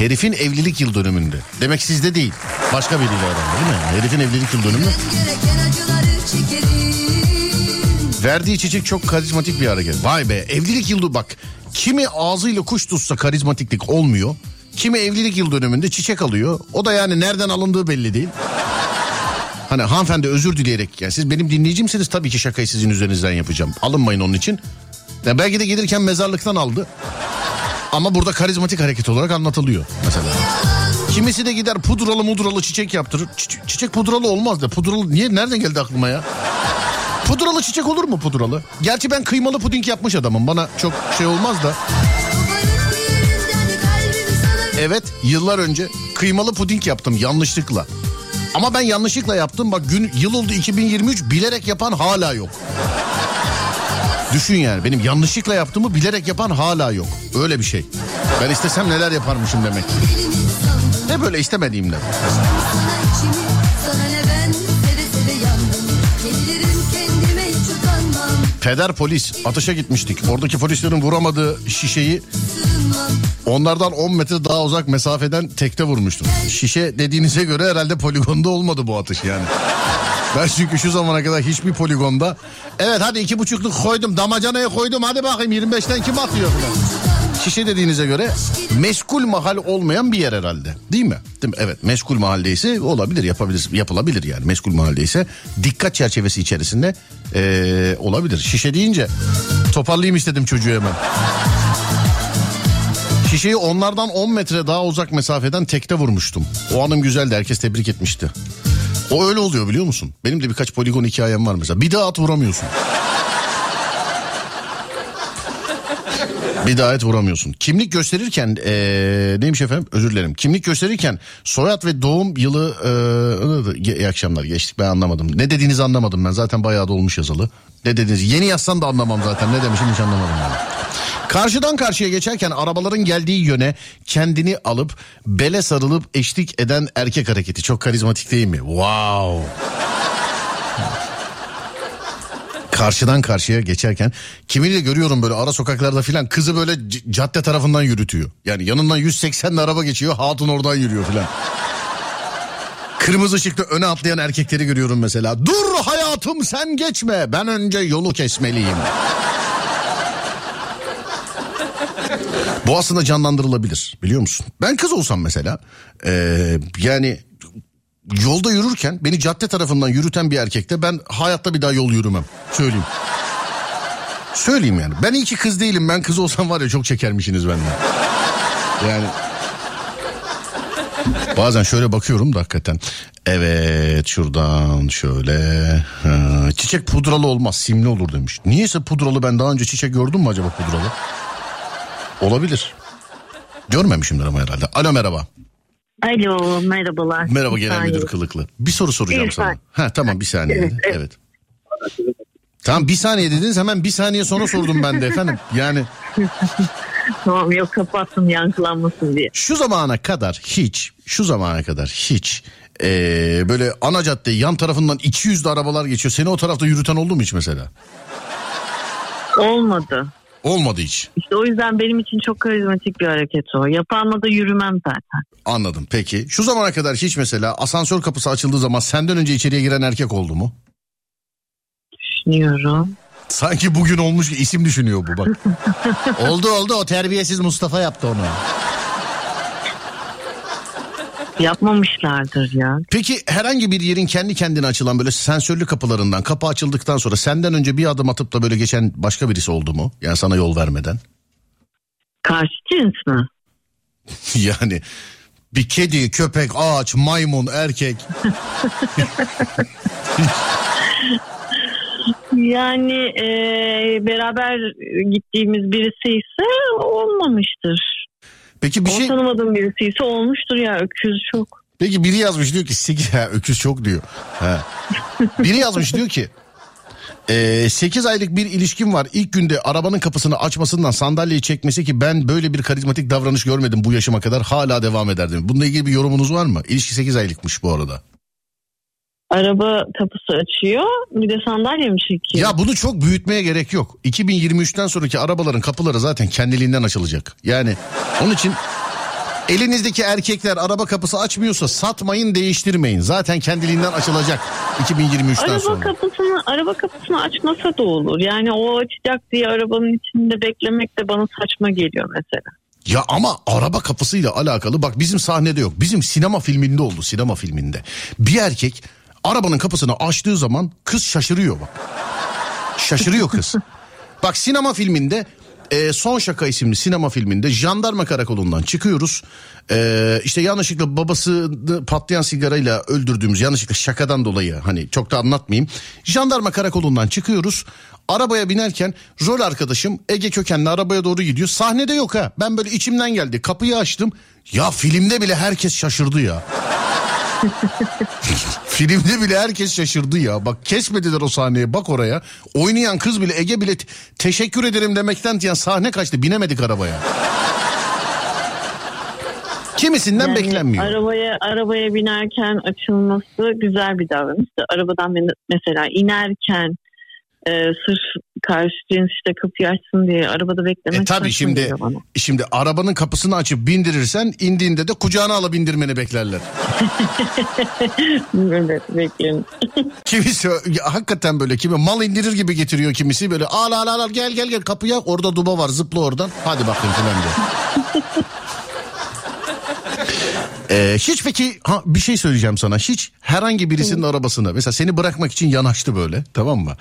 [SPEAKER 1] Herifin evlilik yıl dönümünde. Demek sizde değil. Başka biriyle herhalde değil mi? Herifin evlilik yıl dönümü. Verdiği çiçek çok karizmatik bir hareket. Vay be evlilik yılı bak. Kimi ağzıyla kuş tutsa karizmatiklik olmuyor. Kimi evlilik yıl dönümünde çiçek alıyor. O da yani nereden alındığı belli değil. Hani hanımefendi özür dileyerek yani siz benim dinleyicimsiniz tabii ki şakayı sizin üzerinizden yapacağım. Alınmayın onun için. Ya belki de gelirken mezarlıktan aldı. Ama burada karizmatik hareket olarak anlatılıyor mesela. Kimisi de gider pudralı mudralı çiçek yaptırır. Çi- çiçek pudralı olmaz da pudralı niye nereden geldi aklıma ya? Pudralı çiçek olur mu pudralı? Gerçi ben kıymalı puding yapmış adamım. Bana çok şey olmaz da. Evet yıllar önce kıymalı puding yaptım yanlışlıkla. Ama ben yanlışlıkla yaptım. Bak gün yıl oldu 2023 bilerek yapan hala yok. Düşün yani benim yanlışlıkla yaptığımı bilerek yapan hala yok. Öyle bir şey. Ben istesem neler yaparmışım demek. Ne böyle istemediğimden. Peder polis atışa gitmiştik. Oradaki polislerin vuramadığı şişeyi onlardan 10 metre daha uzak mesafeden tekte vurmuştum. Şişe dediğinize göre herhalde poligonda olmadı bu atış yani. Ben çünkü şu zamana kadar hiçbir poligonda evet hadi iki buçukluk koydum damacanaya koydum hadi bakayım 25'ten kim atıyor. Şişe dediğinize göre meskul mahal olmayan bir yer herhalde. Değil mi? Değil mi? Evet meskul mahaldeyse olabilir yapabilir yapılabilir yani. Meskul mahaldeyse dikkat çerçevesi içerisinde eee, olabilir. Şişe deyince toparlayayım istedim çocuğu hemen. Şişeyi onlardan 10 metre daha uzak mesafeden tekte vurmuştum. O anım güzeldi herkes tebrik etmişti. O öyle oluyor biliyor musun? Benim de birkaç poligon hikayem var mesela. Bir daha at vuramıyorsun. Bir daha et vuramıyorsun. Kimlik gösterirken eee, neymiş efendim özür dilerim. Kimlik gösterirken soyad ve doğum yılı eee, iyi akşamlar geçtik ben anlamadım. Ne dediğinizi anlamadım ben zaten bayağı da olmuş yazılı. Ne dediğinizi yeni yazsan da anlamam zaten ne demişim hiç anlamadım yani. Karşıdan karşıya geçerken arabaların geldiği yöne kendini alıp bele sarılıp eşlik eden erkek hareketi çok karizmatik değil mi? Wow. Karşıdan karşıya geçerken kimini de görüyorum böyle ara sokaklarda filan kızı böyle cadde tarafından yürütüyor. Yani yanından 180 araba geçiyor hatun oradan yürüyor filan. Kırmızı ışıkta öne atlayan erkekleri görüyorum mesela. Dur hayatım sen geçme ben önce yolu kesmeliyim. Bu aslında canlandırılabilir biliyor musun? Ben kız olsam mesela eee, yani yolda yürürken beni cadde tarafından yürüten bir erkekte ben hayatta bir daha yol yürümem. Söyleyeyim. Söyleyeyim yani. Ben iyi ki kız değilim. Ben kız olsam var ya çok çekermişsiniz benden. Yani Bazen şöyle bakıyorum da hakikaten. Evet şuradan şöyle. Ha, çiçek pudralı olmaz simli olur demiş. Niyeyse pudralı ben daha önce çiçek gördüm mü acaba pudralı? Olabilir. Görmemişimdir ama herhalde. Alo merhaba.
[SPEAKER 7] Alo merhabalar.
[SPEAKER 1] Merhaba genel
[SPEAKER 7] saniye.
[SPEAKER 1] müdür kılıklı. Bir soru soracağım
[SPEAKER 7] Bir
[SPEAKER 1] sana. Ha tamam bir saniye.
[SPEAKER 7] Evet,
[SPEAKER 1] evet. Tamam bir saniye dediniz hemen bir saniye sonra sordum ben de efendim. Yani
[SPEAKER 7] Tamam yok kapattım yankılanmasın diye.
[SPEAKER 1] şu zamana kadar hiç şu zamana kadar hiç eee, böyle ana cadde yan tarafından 200 de arabalar geçiyor. Seni o tarafta yürüten oldu mu hiç mesela?
[SPEAKER 7] Olmadı.
[SPEAKER 1] Olmadı hiç.
[SPEAKER 7] İşte o yüzden benim için çok karizmatik bir hareket o. Yapanla da yürümem zaten.
[SPEAKER 1] Anladım peki. Şu zamana kadar hiç mesela asansör kapısı açıldığı zaman senden önce içeriye giren erkek oldu mu?
[SPEAKER 7] Düşünüyorum.
[SPEAKER 1] Sanki bugün olmuş ki isim düşünüyor bu bak. oldu oldu o terbiyesiz Mustafa yaptı onu.
[SPEAKER 7] Yapmamışlardır ya.
[SPEAKER 1] Peki herhangi bir yerin kendi kendine açılan böyle sensörlü kapılarından kapı açıldıktan sonra senden önce bir adım atıp da böyle geçen başka birisi oldu mu? Yani sana yol vermeden.
[SPEAKER 7] Karşı cins mi?
[SPEAKER 1] yani bir kedi, köpek, ağaç, maymun, erkek.
[SPEAKER 7] Yani e, beraber gittiğimiz birisi ise olmamıştır.
[SPEAKER 1] Peki bir
[SPEAKER 7] O
[SPEAKER 1] şey
[SPEAKER 7] tanımadığım birisi ise olmuştur ya öküz çok.
[SPEAKER 1] Peki biri yazmış diyor ki "Sekiz- ha, öküz çok diyor. Ha. Biri yazmış diyor ki 8 aylık bir ilişkim var. İlk günde arabanın kapısını açmasından sandalyeyi çekmesi ki ben böyle bir karizmatik davranış görmedim bu yaşıma kadar hala devam ederdim. Bununla ilgili bir yorumunuz var mı? İlişki 8 aylıkmış bu arada.
[SPEAKER 7] Araba kapısı açıyor bir de sandalye mi çekiyor?
[SPEAKER 1] Ya bunu çok büyütmeye gerek yok. 2023'ten sonraki arabaların kapıları zaten kendiliğinden açılacak. Yani onun için Elinizdeki erkekler araba kapısı açmıyorsa satmayın değiştirmeyin. Zaten kendiliğinden açılacak 2023'ten
[SPEAKER 7] Araba
[SPEAKER 1] sonra.
[SPEAKER 7] kapısını araba kapısını açmasa da olur. Yani o açacak diye arabanın içinde beklemek de bana saçma geliyor mesela.
[SPEAKER 1] Ya ama araba kapısıyla alakalı bak bizim sahnede yok. Bizim sinema filminde oldu sinema filminde. Bir erkek arabanın kapısını açtığı zaman kız şaşırıyor bak. Şaşırıyor kız. Bak sinema filminde e, Son Şaka isimli sinema filminde jandarma karakolundan çıkıyoruz. E, işte yanlışlıkla babasını patlayan sigarayla öldürdüğümüz yanlışlıkla şakadan dolayı hani çok da anlatmayayım. Jandarma karakolundan çıkıyoruz. Arabaya binerken rol arkadaşım Ege kökenli arabaya doğru gidiyor. Sahnede yok ha. Ben böyle içimden geldi. Kapıyı açtım. Ya filmde bile herkes şaşırdı ya. Filmde bile herkes şaşırdı ya. Bak kesmediler o sahneye bak oraya. Oynayan kız bile Ege bile te- teşekkür ederim demekten yani sahne kaçtı binemedik arabaya. Kimisinden
[SPEAKER 7] Yani
[SPEAKER 1] beklenmiyor.
[SPEAKER 7] Arabaya arabaya binerken açılması güzel bir davranış. Arabadan mesela inerken e, sırf karşı cins işte kapıyı açsın diye arabada beklemek
[SPEAKER 1] E tabii şimdi şimdi arabanın kapısını açıp bindirirsen indiğinde de kucağına alıp bindirmeni beklerler.
[SPEAKER 7] Evet bekleyin.
[SPEAKER 1] Kimisi ya, hakikaten böyle kimi mal indirir gibi getiriyor kimisi böyle al al al gel gel gel kapıya orada duba var zıpla oradan hadi bakayım filan diye. Ee, hiç peki ha, bir şey söyleyeceğim sana hiç herhangi birisinin arabasını mesela seni bırakmak için yanaştı böyle tamam mı?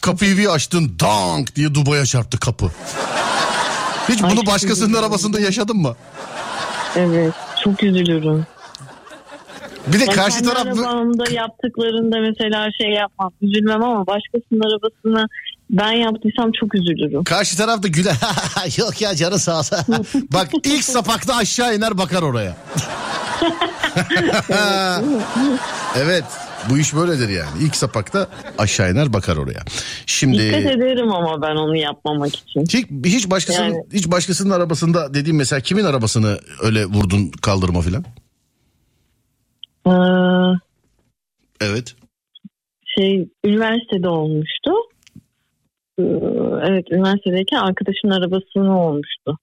[SPEAKER 1] Kapıyı bir açtın dank diye dubaya çarptı kapı. Hiç
[SPEAKER 7] Ay,
[SPEAKER 1] bunu başkasının
[SPEAKER 7] üzüldüm.
[SPEAKER 1] arabasında yaşadın mı?
[SPEAKER 7] Evet çok üzülürüm.
[SPEAKER 1] Bir de
[SPEAKER 7] Ben
[SPEAKER 1] karşı taraf
[SPEAKER 7] arabamda yaptıklarında mesela şey yapmam üzülmem ama başkasının arabasına ben yaptıysam çok üzülürüm.
[SPEAKER 1] Karşı taraf da güler. Yok ya canı sağ olsun. Bak ilk sapakta aşağı iner bakar oraya. evet bu iş böyledir yani. İlk sapakta aşağı iner bakar oraya.
[SPEAKER 7] Dikkat
[SPEAKER 1] Şimdi
[SPEAKER 7] ederim ama ben onu yapmamak için.
[SPEAKER 1] hiç, hiç başkasının
[SPEAKER 7] Yani.
[SPEAKER 1] hiç başkasının arabasında dediğim mesela kimin arabasını öyle vurdun kaldırma filan?
[SPEAKER 7] Ee,
[SPEAKER 1] Evet.
[SPEAKER 7] şey üniversitede olmuştu. Ee, evet üniversitedeyken arkadaşımın arabasının olmuştu.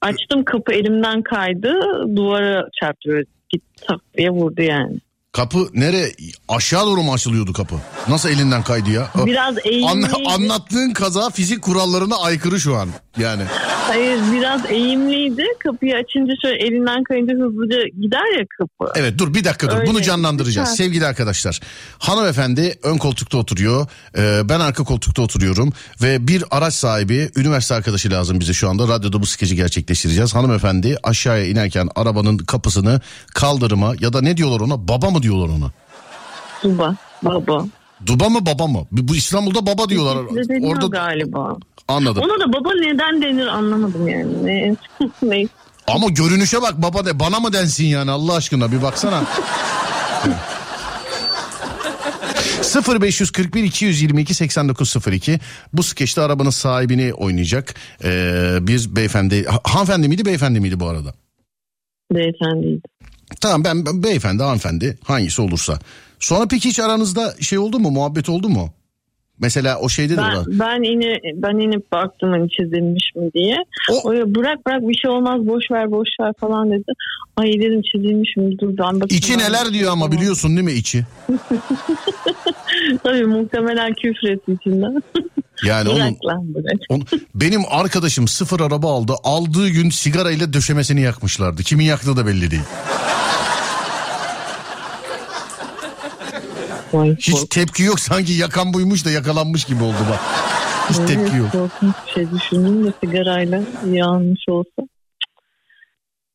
[SPEAKER 7] Açtım kapı elimden kaydı duvara çarptı böyle git tak diye vurdu yani.
[SPEAKER 1] Kapı nere aşağı doğru mu açılıyordu kapı? Nasıl elinden kaydı ya?
[SPEAKER 7] Biraz.
[SPEAKER 1] Anla- anlattığın kaza fizik kurallarına aykırı şu an. Yani.
[SPEAKER 7] Hayır biraz eğimliydi. Kapıyı açınca şöyle elinden kayınca hızlıca gider ya kapı.
[SPEAKER 1] Evet dur bir dakika dur
[SPEAKER 7] Öyle.
[SPEAKER 1] bunu canlandıracağız
[SPEAKER 7] Lütfen.
[SPEAKER 1] sevgili arkadaşlar. Hanımefendi ön koltukta oturuyor Ee, ben arka koltukta oturuyorum ve bir araç sahibi üniversite arkadaşı lazım bize şu anda radyoda bu skeci gerçekleştireceğiz. Hanımefendi aşağıya inerken arabanın kapısını kaldırıma ya da ne diyorlar ona baba mı diyorlar ona?
[SPEAKER 7] Duba, baba.
[SPEAKER 1] Duba mı baba mı? Bu İstanbul'da baba diyorlar. Orada
[SPEAKER 7] galiba.
[SPEAKER 1] anladım.
[SPEAKER 7] Ona da baba neden denir anlamadım yani. Ne.
[SPEAKER 1] Ama görünüşe bak baba de bana mı densin yani Allah aşkına bir baksana. 0541 222 8902 bu skeçte arabanın sahibini oynayacak ee, bir beyefendi ha- hanımefendi miydi beyefendi miydi bu arada?
[SPEAKER 7] Beyefendiydi.
[SPEAKER 1] Tamam ben, beyefendi hanımefendi hangisi olursa. Sonra peki hiç aranızda şey oldu mu muhabbet oldu mu? Mesela o şeyde de
[SPEAKER 7] Ben,
[SPEAKER 1] var.
[SPEAKER 7] ben, ine, ben inip baktım hani çizilmiş mi diye.
[SPEAKER 1] O-
[SPEAKER 7] O, ya bırak bırak bir şey olmaz boş ver boş ver falan dedi. Ay dedim çizilmiş mi dur ben bakayım.
[SPEAKER 1] İçi neler diyor ama biliyorsun değil mi içi?
[SPEAKER 7] Tabii muhtemelen küfür etti içinden.
[SPEAKER 1] Yani onun,
[SPEAKER 7] bırak lan bırak.
[SPEAKER 1] Onu- benim arkadaşım sıfır araba aldı. Aldığı gün sigarayla döşemesini yakmışlardı. Kimin yaktığı da belli değil.
[SPEAKER 7] Ay,
[SPEAKER 1] Hiç
[SPEAKER 7] kork-
[SPEAKER 1] tepki yok sanki yakan buymuş da yakalanmış gibi oldu bak. Hiç tepki yok.
[SPEAKER 7] Korkunç bir şey düşündüm de sigarayla yanmış olsa.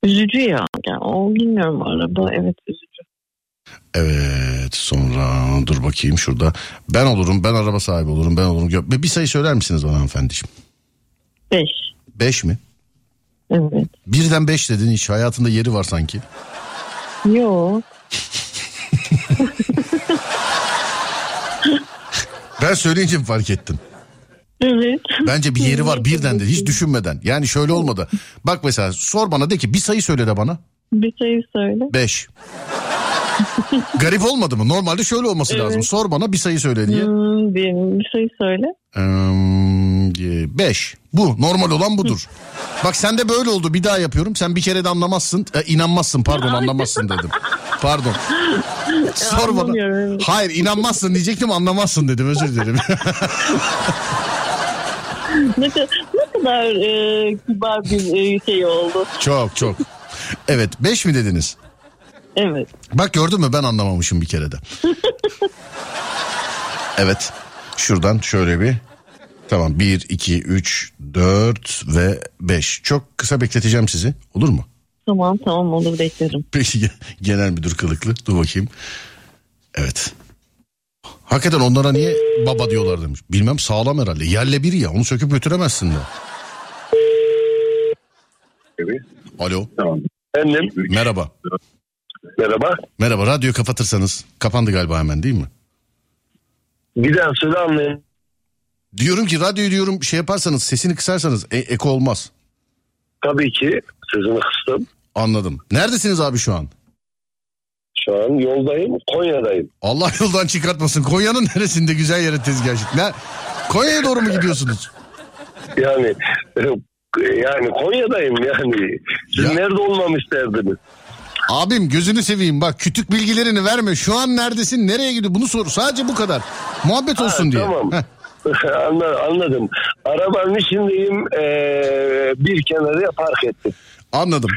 [SPEAKER 7] Üzücü ya. Yani o bilmiyorum araba evet üzücü.
[SPEAKER 1] Evet sonra dur bakayım şurada. Ben olurum ben araba sahibi olurum ben olurum. Bir sayı söyler misiniz bana hanımefendiciğim?
[SPEAKER 7] Beş.
[SPEAKER 1] Beş mi?
[SPEAKER 7] Evet.
[SPEAKER 1] Birden beş dedin hiç hayatında yeri var sanki.
[SPEAKER 7] Yok.
[SPEAKER 1] Ben söyleyince mi fark ettin?
[SPEAKER 7] Evet.
[SPEAKER 1] Bence bir yeri var birden de hiç düşünmeden. Yani şöyle olmadı. Bak mesela sor bana de ki bir sayı söyle de bana.
[SPEAKER 7] Bir sayı söyle.
[SPEAKER 1] 5. Garip olmadı mı? Normalde şöyle olması
[SPEAKER 7] Evet.
[SPEAKER 1] lazım. Sor bana bir sayı söyle diye.
[SPEAKER 7] Hmm, bir, bir sayı söyle.
[SPEAKER 1] Ee, 5. Bu normal olan budur. Bak sen de böyle oldu bir daha yapıyorum. Sen bir kere de anlamazsın. E, inanmazsın pardon anlamazsın dedim. Pardon. Sor bana. Hayır inanmazsın diyecektim anlamazsın dedim özür dilerim.
[SPEAKER 7] ne, kadar, ne kadar e, kibar bir e, şey oldu.
[SPEAKER 1] çok çok. Evet 5 mi dediniz?
[SPEAKER 7] Evet.
[SPEAKER 1] Bak gördün mü ben anlamamışım bir kere de. evet. Şuradan şöyle bir. Tamam 1, 2, 3, 4 ve 5. Çok kısa bekleteceğim sizi. Olur mu?
[SPEAKER 7] Tamam tamam olur beklerim.
[SPEAKER 1] Peki genel müdür kılıklı. Dur bakayım. Evet. Hakikaten onlara niye baba diyorlar demiş. Bilmem sağlam herhalde. Yerle bir ya onu söküp götüremezsin de. Alo.
[SPEAKER 8] Efendim
[SPEAKER 1] Merhaba.
[SPEAKER 8] merhaba.
[SPEAKER 1] Merhaba radyoyu kapatırsanız. Kapandı galiba hemen değil mi?
[SPEAKER 8] Bir daha söyle anlayayım.
[SPEAKER 1] Diyorum ki radyoyu diyorum şey yaparsanız sesini kısarsanız e- eko olmaz.
[SPEAKER 8] Tabii ki sözünü kıstım.
[SPEAKER 1] Anladım. Neredesiniz abi şu an?
[SPEAKER 8] Şu an yoldayım Konya'dayım.
[SPEAKER 1] Allah yoldan çıkartmasın. Konya'nın neresinde güzel yere tezgah. Ne? Konya'ya doğru mu gidiyorsunuz?
[SPEAKER 8] Yani e, yani Konya'dayım yani. Siz
[SPEAKER 1] Ya.
[SPEAKER 8] nerede olmamı isterdiniz?
[SPEAKER 1] Abim gözünü seveyim bak kütük bilgilerini verme. Şu an neredesin nereye gidiyor bunu sor. Sadece bu kadar. Muhabbet olsun
[SPEAKER 8] Ha,
[SPEAKER 1] diye.
[SPEAKER 8] Tamam. Anladım. Arabanın içindeyim. ee, bir kenarıya park ettim.
[SPEAKER 1] Anladım.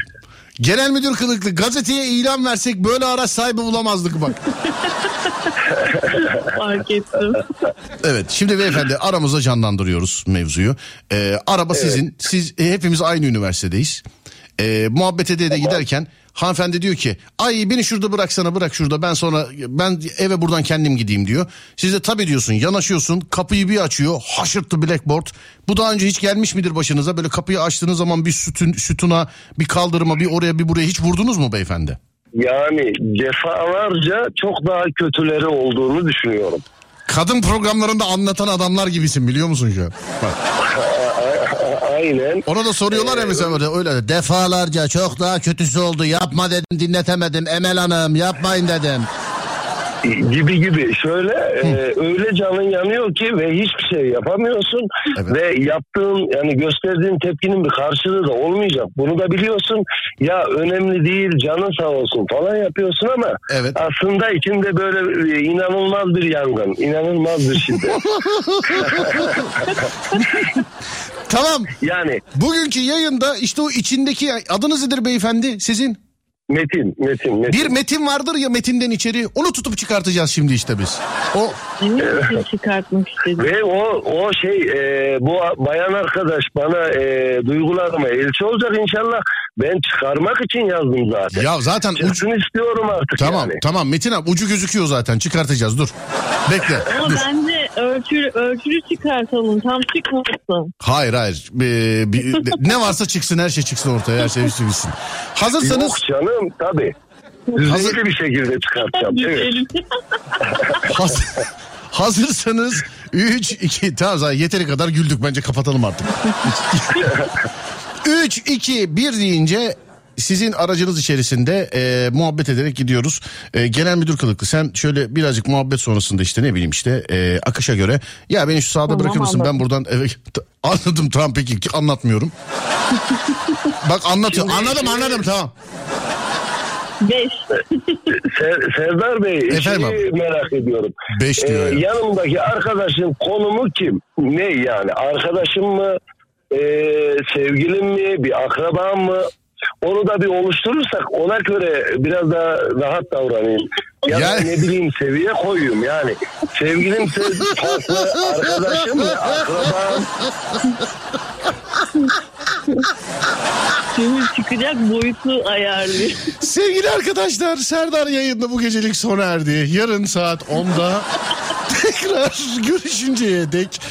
[SPEAKER 1] Genel müdür kılıklı gazeteye ilan versek böyle araç sahibi bulamazdık bak.
[SPEAKER 7] Fark ettim.
[SPEAKER 1] Evet şimdi beyefendi aramıza canlandırıyoruz mevzuyu. Ee, araba sizin siz e, hepimiz aynı üniversitedeyiz. Ee, muhabbet ede de giderken hanımefendi diyor ki ay beni şurada bıraksana bırak şurada ben sonra ben eve buradan kendim gideyim diyor. Siz de tabii diyorsun yanaşıyorsun kapıyı bir açıyor haşırttı blackboard. Bu daha önce hiç gelmiş midir başınıza böyle kapıyı açtığınız zaman bir sütun, sütuna bir kaldırıma bir oraya bir buraya hiç vurdunuz mu beyefendi?
[SPEAKER 8] Yani defalarca çok daha kötüleri olduğunu düşünüyorum.
[SPEAKER 1] Kadın programlarında anlatan adamlar gibisin biliyor musun şu? Bak.
[SPEAKER 8] Aynen.
[SPEAKER 1] Ona da soruyorlar ya mesela öyle de, defalarca çok daha kötüsü oldu yapma dedim dinletemedim Emel Hanım yapmayın dedim.
[SPEAKER 8] Gibi gibi. Şöyle e, öyle canın yanıyor ki ve hiçbir şey yapamıyorsun.
[SPEAKER 1] Evet.
[SPEAKER 8] ve yaptığın yani gösterdiğin tepkinin bir karşılığı da olmayacak. Bunu da biliyorsun. Ya önemli değil canın sağ olsun falan yapıyorsun ama
[SPEAKER 1] Evet.
[SPEAKER 8] aslında içinde böyle e, inanılmaz bir yangın inanılmaz bir şiddet.
[SPEAKER 1] Tamam.
[SPEAKER 8] Yani
[SPEAKER 1] bugünkü yayında işte o içindeki adınız nedir beyefendi? Sizin?
[SPEAKER 8] Metin Metin Metin
[SPEAKER 1] Bir metin vardır ya metinden içeri onu tutup çıkartacağız şimdi işte biz. O
[SPEAKER 7] misin çıkartmak istedim.
[SPEAKER 8] Ve o o şey e, bu bayan arkadaş bana e, duygularıma elçi olacak inşallah. Ben çıkarmak için yazdım zaten.
[SPEAKER 1] ya zaten ucu,
[SPEAKER 8] Çıksın istiyorum artık
[SPEAKER 1] tamam
[SPEAKER 8] yani.
[SPEAKER 1] tamam Metin abi ucu gözüküyor zaten çıkartacağız dur. Bekle.
[SPEAKER 7] Ama
[SPEAKER 1] dur.
[SPEAKER 7] bence ölçülü, ölçülü çıkartalım. Tam çıkmasın.
[SPEAKER 1] Hayır hayır. Ee, bir- ne varsa çıksın her şey çıksın ortaya her şey çıksın. Hazırsanız
[SPEAKER 8] Yok canım tabii. Düzeyli bir şekilde çıkartacağım. Evet.
[SPEAKER 7] Güzelim.
[SPEAKER 1] Haz- hazırsanız 3 2 tamam zaten yeteri kadar güldük bence kapatalım artık. 3 2 1 deyince sizin aracınız içerisinde e, muhabbet ederek gidiyoruz. E, genel müdür kılıklı sen şöyle birazcık muhabbet sonrasında işte ne bileyim işte e, akışa göre ya beni şu sağda
[SPEAKER 7] Tamam,
[SPEAKER 1] bırakır mısın ben buradan eve anladım tamam peki ki anlatmıyorum. Bak anlatıyor anladım anladım tamam.
[SPEAKER 7] Beş.
[SPEAKER 8] Ser- Serdar Bey
[SPEAKER 1] Efendim
[SPEAKER 8] şeyi
[SPEAKER 1] abi.
[SPEAKER 8] merak ediyorum.
[SPEAKER 1] Beş diyor
[SPEAKER 8] Ee,
[SPEAKER 1] ya.
[SPEAKER 8] yanımdaki arkadaşın konumu kim? Ne yani? Arkadaşım mı? Ee, sevgilim mi? Bir akrabam mı? Onu da bir oluşturursak ona göre biraz daha rahat davranayım. Ya
[SPEAKER 1] Yani-
[SPEAKER 8] ne bileyim seviye koyayım yani. Sevgilimse farklı, arkadaşım mı? Akrabam.
[SPEAKER 7] Şimdi çıkacak boyutu ayarlıyor.
[SPEAKER 1] Sevgili arkadaşlar Serdar yayında bu gecelik sona erdi. Yarın saat 10'da tekrar görüşünceye dek.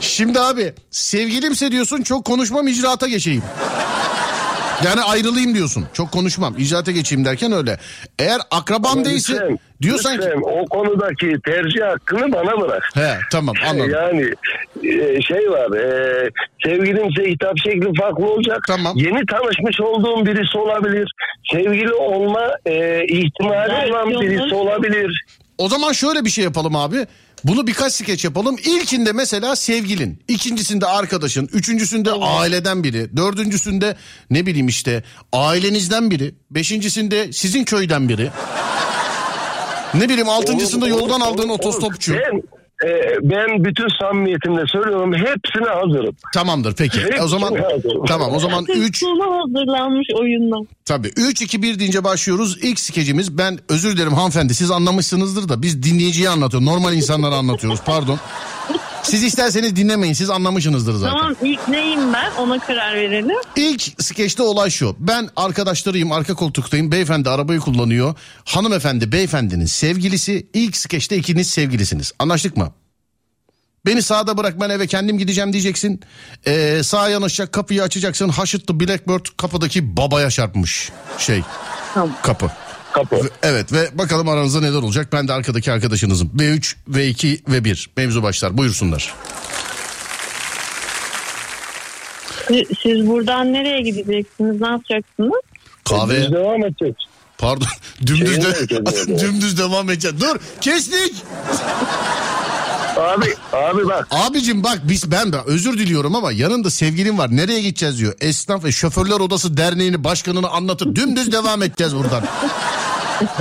[SPEAKER 1] Şimdi abi sevgilimse diyorsun çok konuşmam icraata geçeyim. Yani ayrılayım diyorsun. Çok konuşmam. icraata geçeyim derken öyle. Eğer akrabam değilse
[SPEAKER 8] Lütfen,
[SPEAKER 1] diyorsan ki
[SPEAKER 8] lütfen o konudaki tercih hakkını bana bırak.
[SPEAKER 1] he tamam anladım.
[SPEAKER 8] Yani e, şey var e, sevgilimse hitap şekli farklı olacak.
[SPEAKER 1] Tamam.
[SPEAKER 8] Yeni tanışmış olduğum birisi olabilir. Sevgili olma e, ihtimali olan birisi olabilir.
[SPEAKER 1] O zaman şöyle bir şey yapalım abi. Bunu birkaç skeç yapalım. İlkinde mesela sevgilin, ikincisinde arkadaşın, üçüncüsünde aileden biri, dördüncüsünde ne bileyim işte ailenizden biri, beşincisinde sizin köyden biri. Ne bileyim altıncısında
[SPEAKER 8] Olur,
[SPEAKER 1] yoldan
[SPEAKER 8] olur,
[SPEAKER 1] aldığın
[SPEAKER 8] olur.
[SPEAKER 1] otostopçu.
[SPEAKER 8] Ben, e, ben bütün samimiyetimle söylüyorum hepsine hazırım.
[SPEAKER 1] Tamamdır peki.
[SPEAKER 8] Hepsine
[SPEAKER 1] O zaman
[SPEAKER 8] hazırım.
[SPEAKER 1] tamam o zaman 3
[SPEAKER 7] Sona hazırlanmış oyundan.
[SPEAKER 1] Tabii 3 2 1 deyince başlıyoruz. İlk skecimiz ben özür dilerim hanımefendi siz anlamışsınızdır da biz dinleyiciye anlatıyoruz. Normal insanlara anlatıyoruz pardon. Siz isterseniz dinlemeyin siz anlamışsınızdır zaten.
[SPEAKER 7] Tamam ilk neyim ben ona karar verelim.
[SPEAKER 1] İlk skeçte olay şu. Ben arkadaşlarıyım arka koltuktayım. Beyefendi arabayı kullanıyor. Hanımefendi beyefendinin sevgilisi. İlk skeçte ikiniz sevgilisiniz. Anlaştık mı? Beni sağda bırak ben eve kendim gideceğim diyeceksin. Ee, sağa yanaşacak kapıyı açacaksın. Haşıtlı Blackbird kapıdaki babaya çarpmış şey
[SPEAKER 7] Tamam.
[SPEAKER 1] kapı.
[SPEAKER 8] Kapı.
[SPEAKER 1] Ve- Evet ve bakalım aranızda neler olacak. Ben de arkadaki arkadaşınızım. V3, V2 ve 1 mevzu başlar. Buyursunlar.
[SPEAKER 7] Siz, siz buradan nereye gideceksiniz? Ne yapacaksınız?
[SPEAKER 1] Kahve
[SPEAKER 8] Biz devam edeceğiz.
[SPEAKER 1] pardon dümdüz
[SPEAKER 8] Şeyin
[SPEAKER 1] de, dümdüz devam edeceğiz. Dur kestik.
[SPEAKER 8] Abi abi bak
[SPEAKER 1] Abicim bak biz ben de özür diliyorum ama yanında sevgilim var. Nereye gideceğiz diyor. Esnaf ve Şoförler Odası Derneği'ni başkanını anlatır. Dümdüz devam edeceğiz buradan.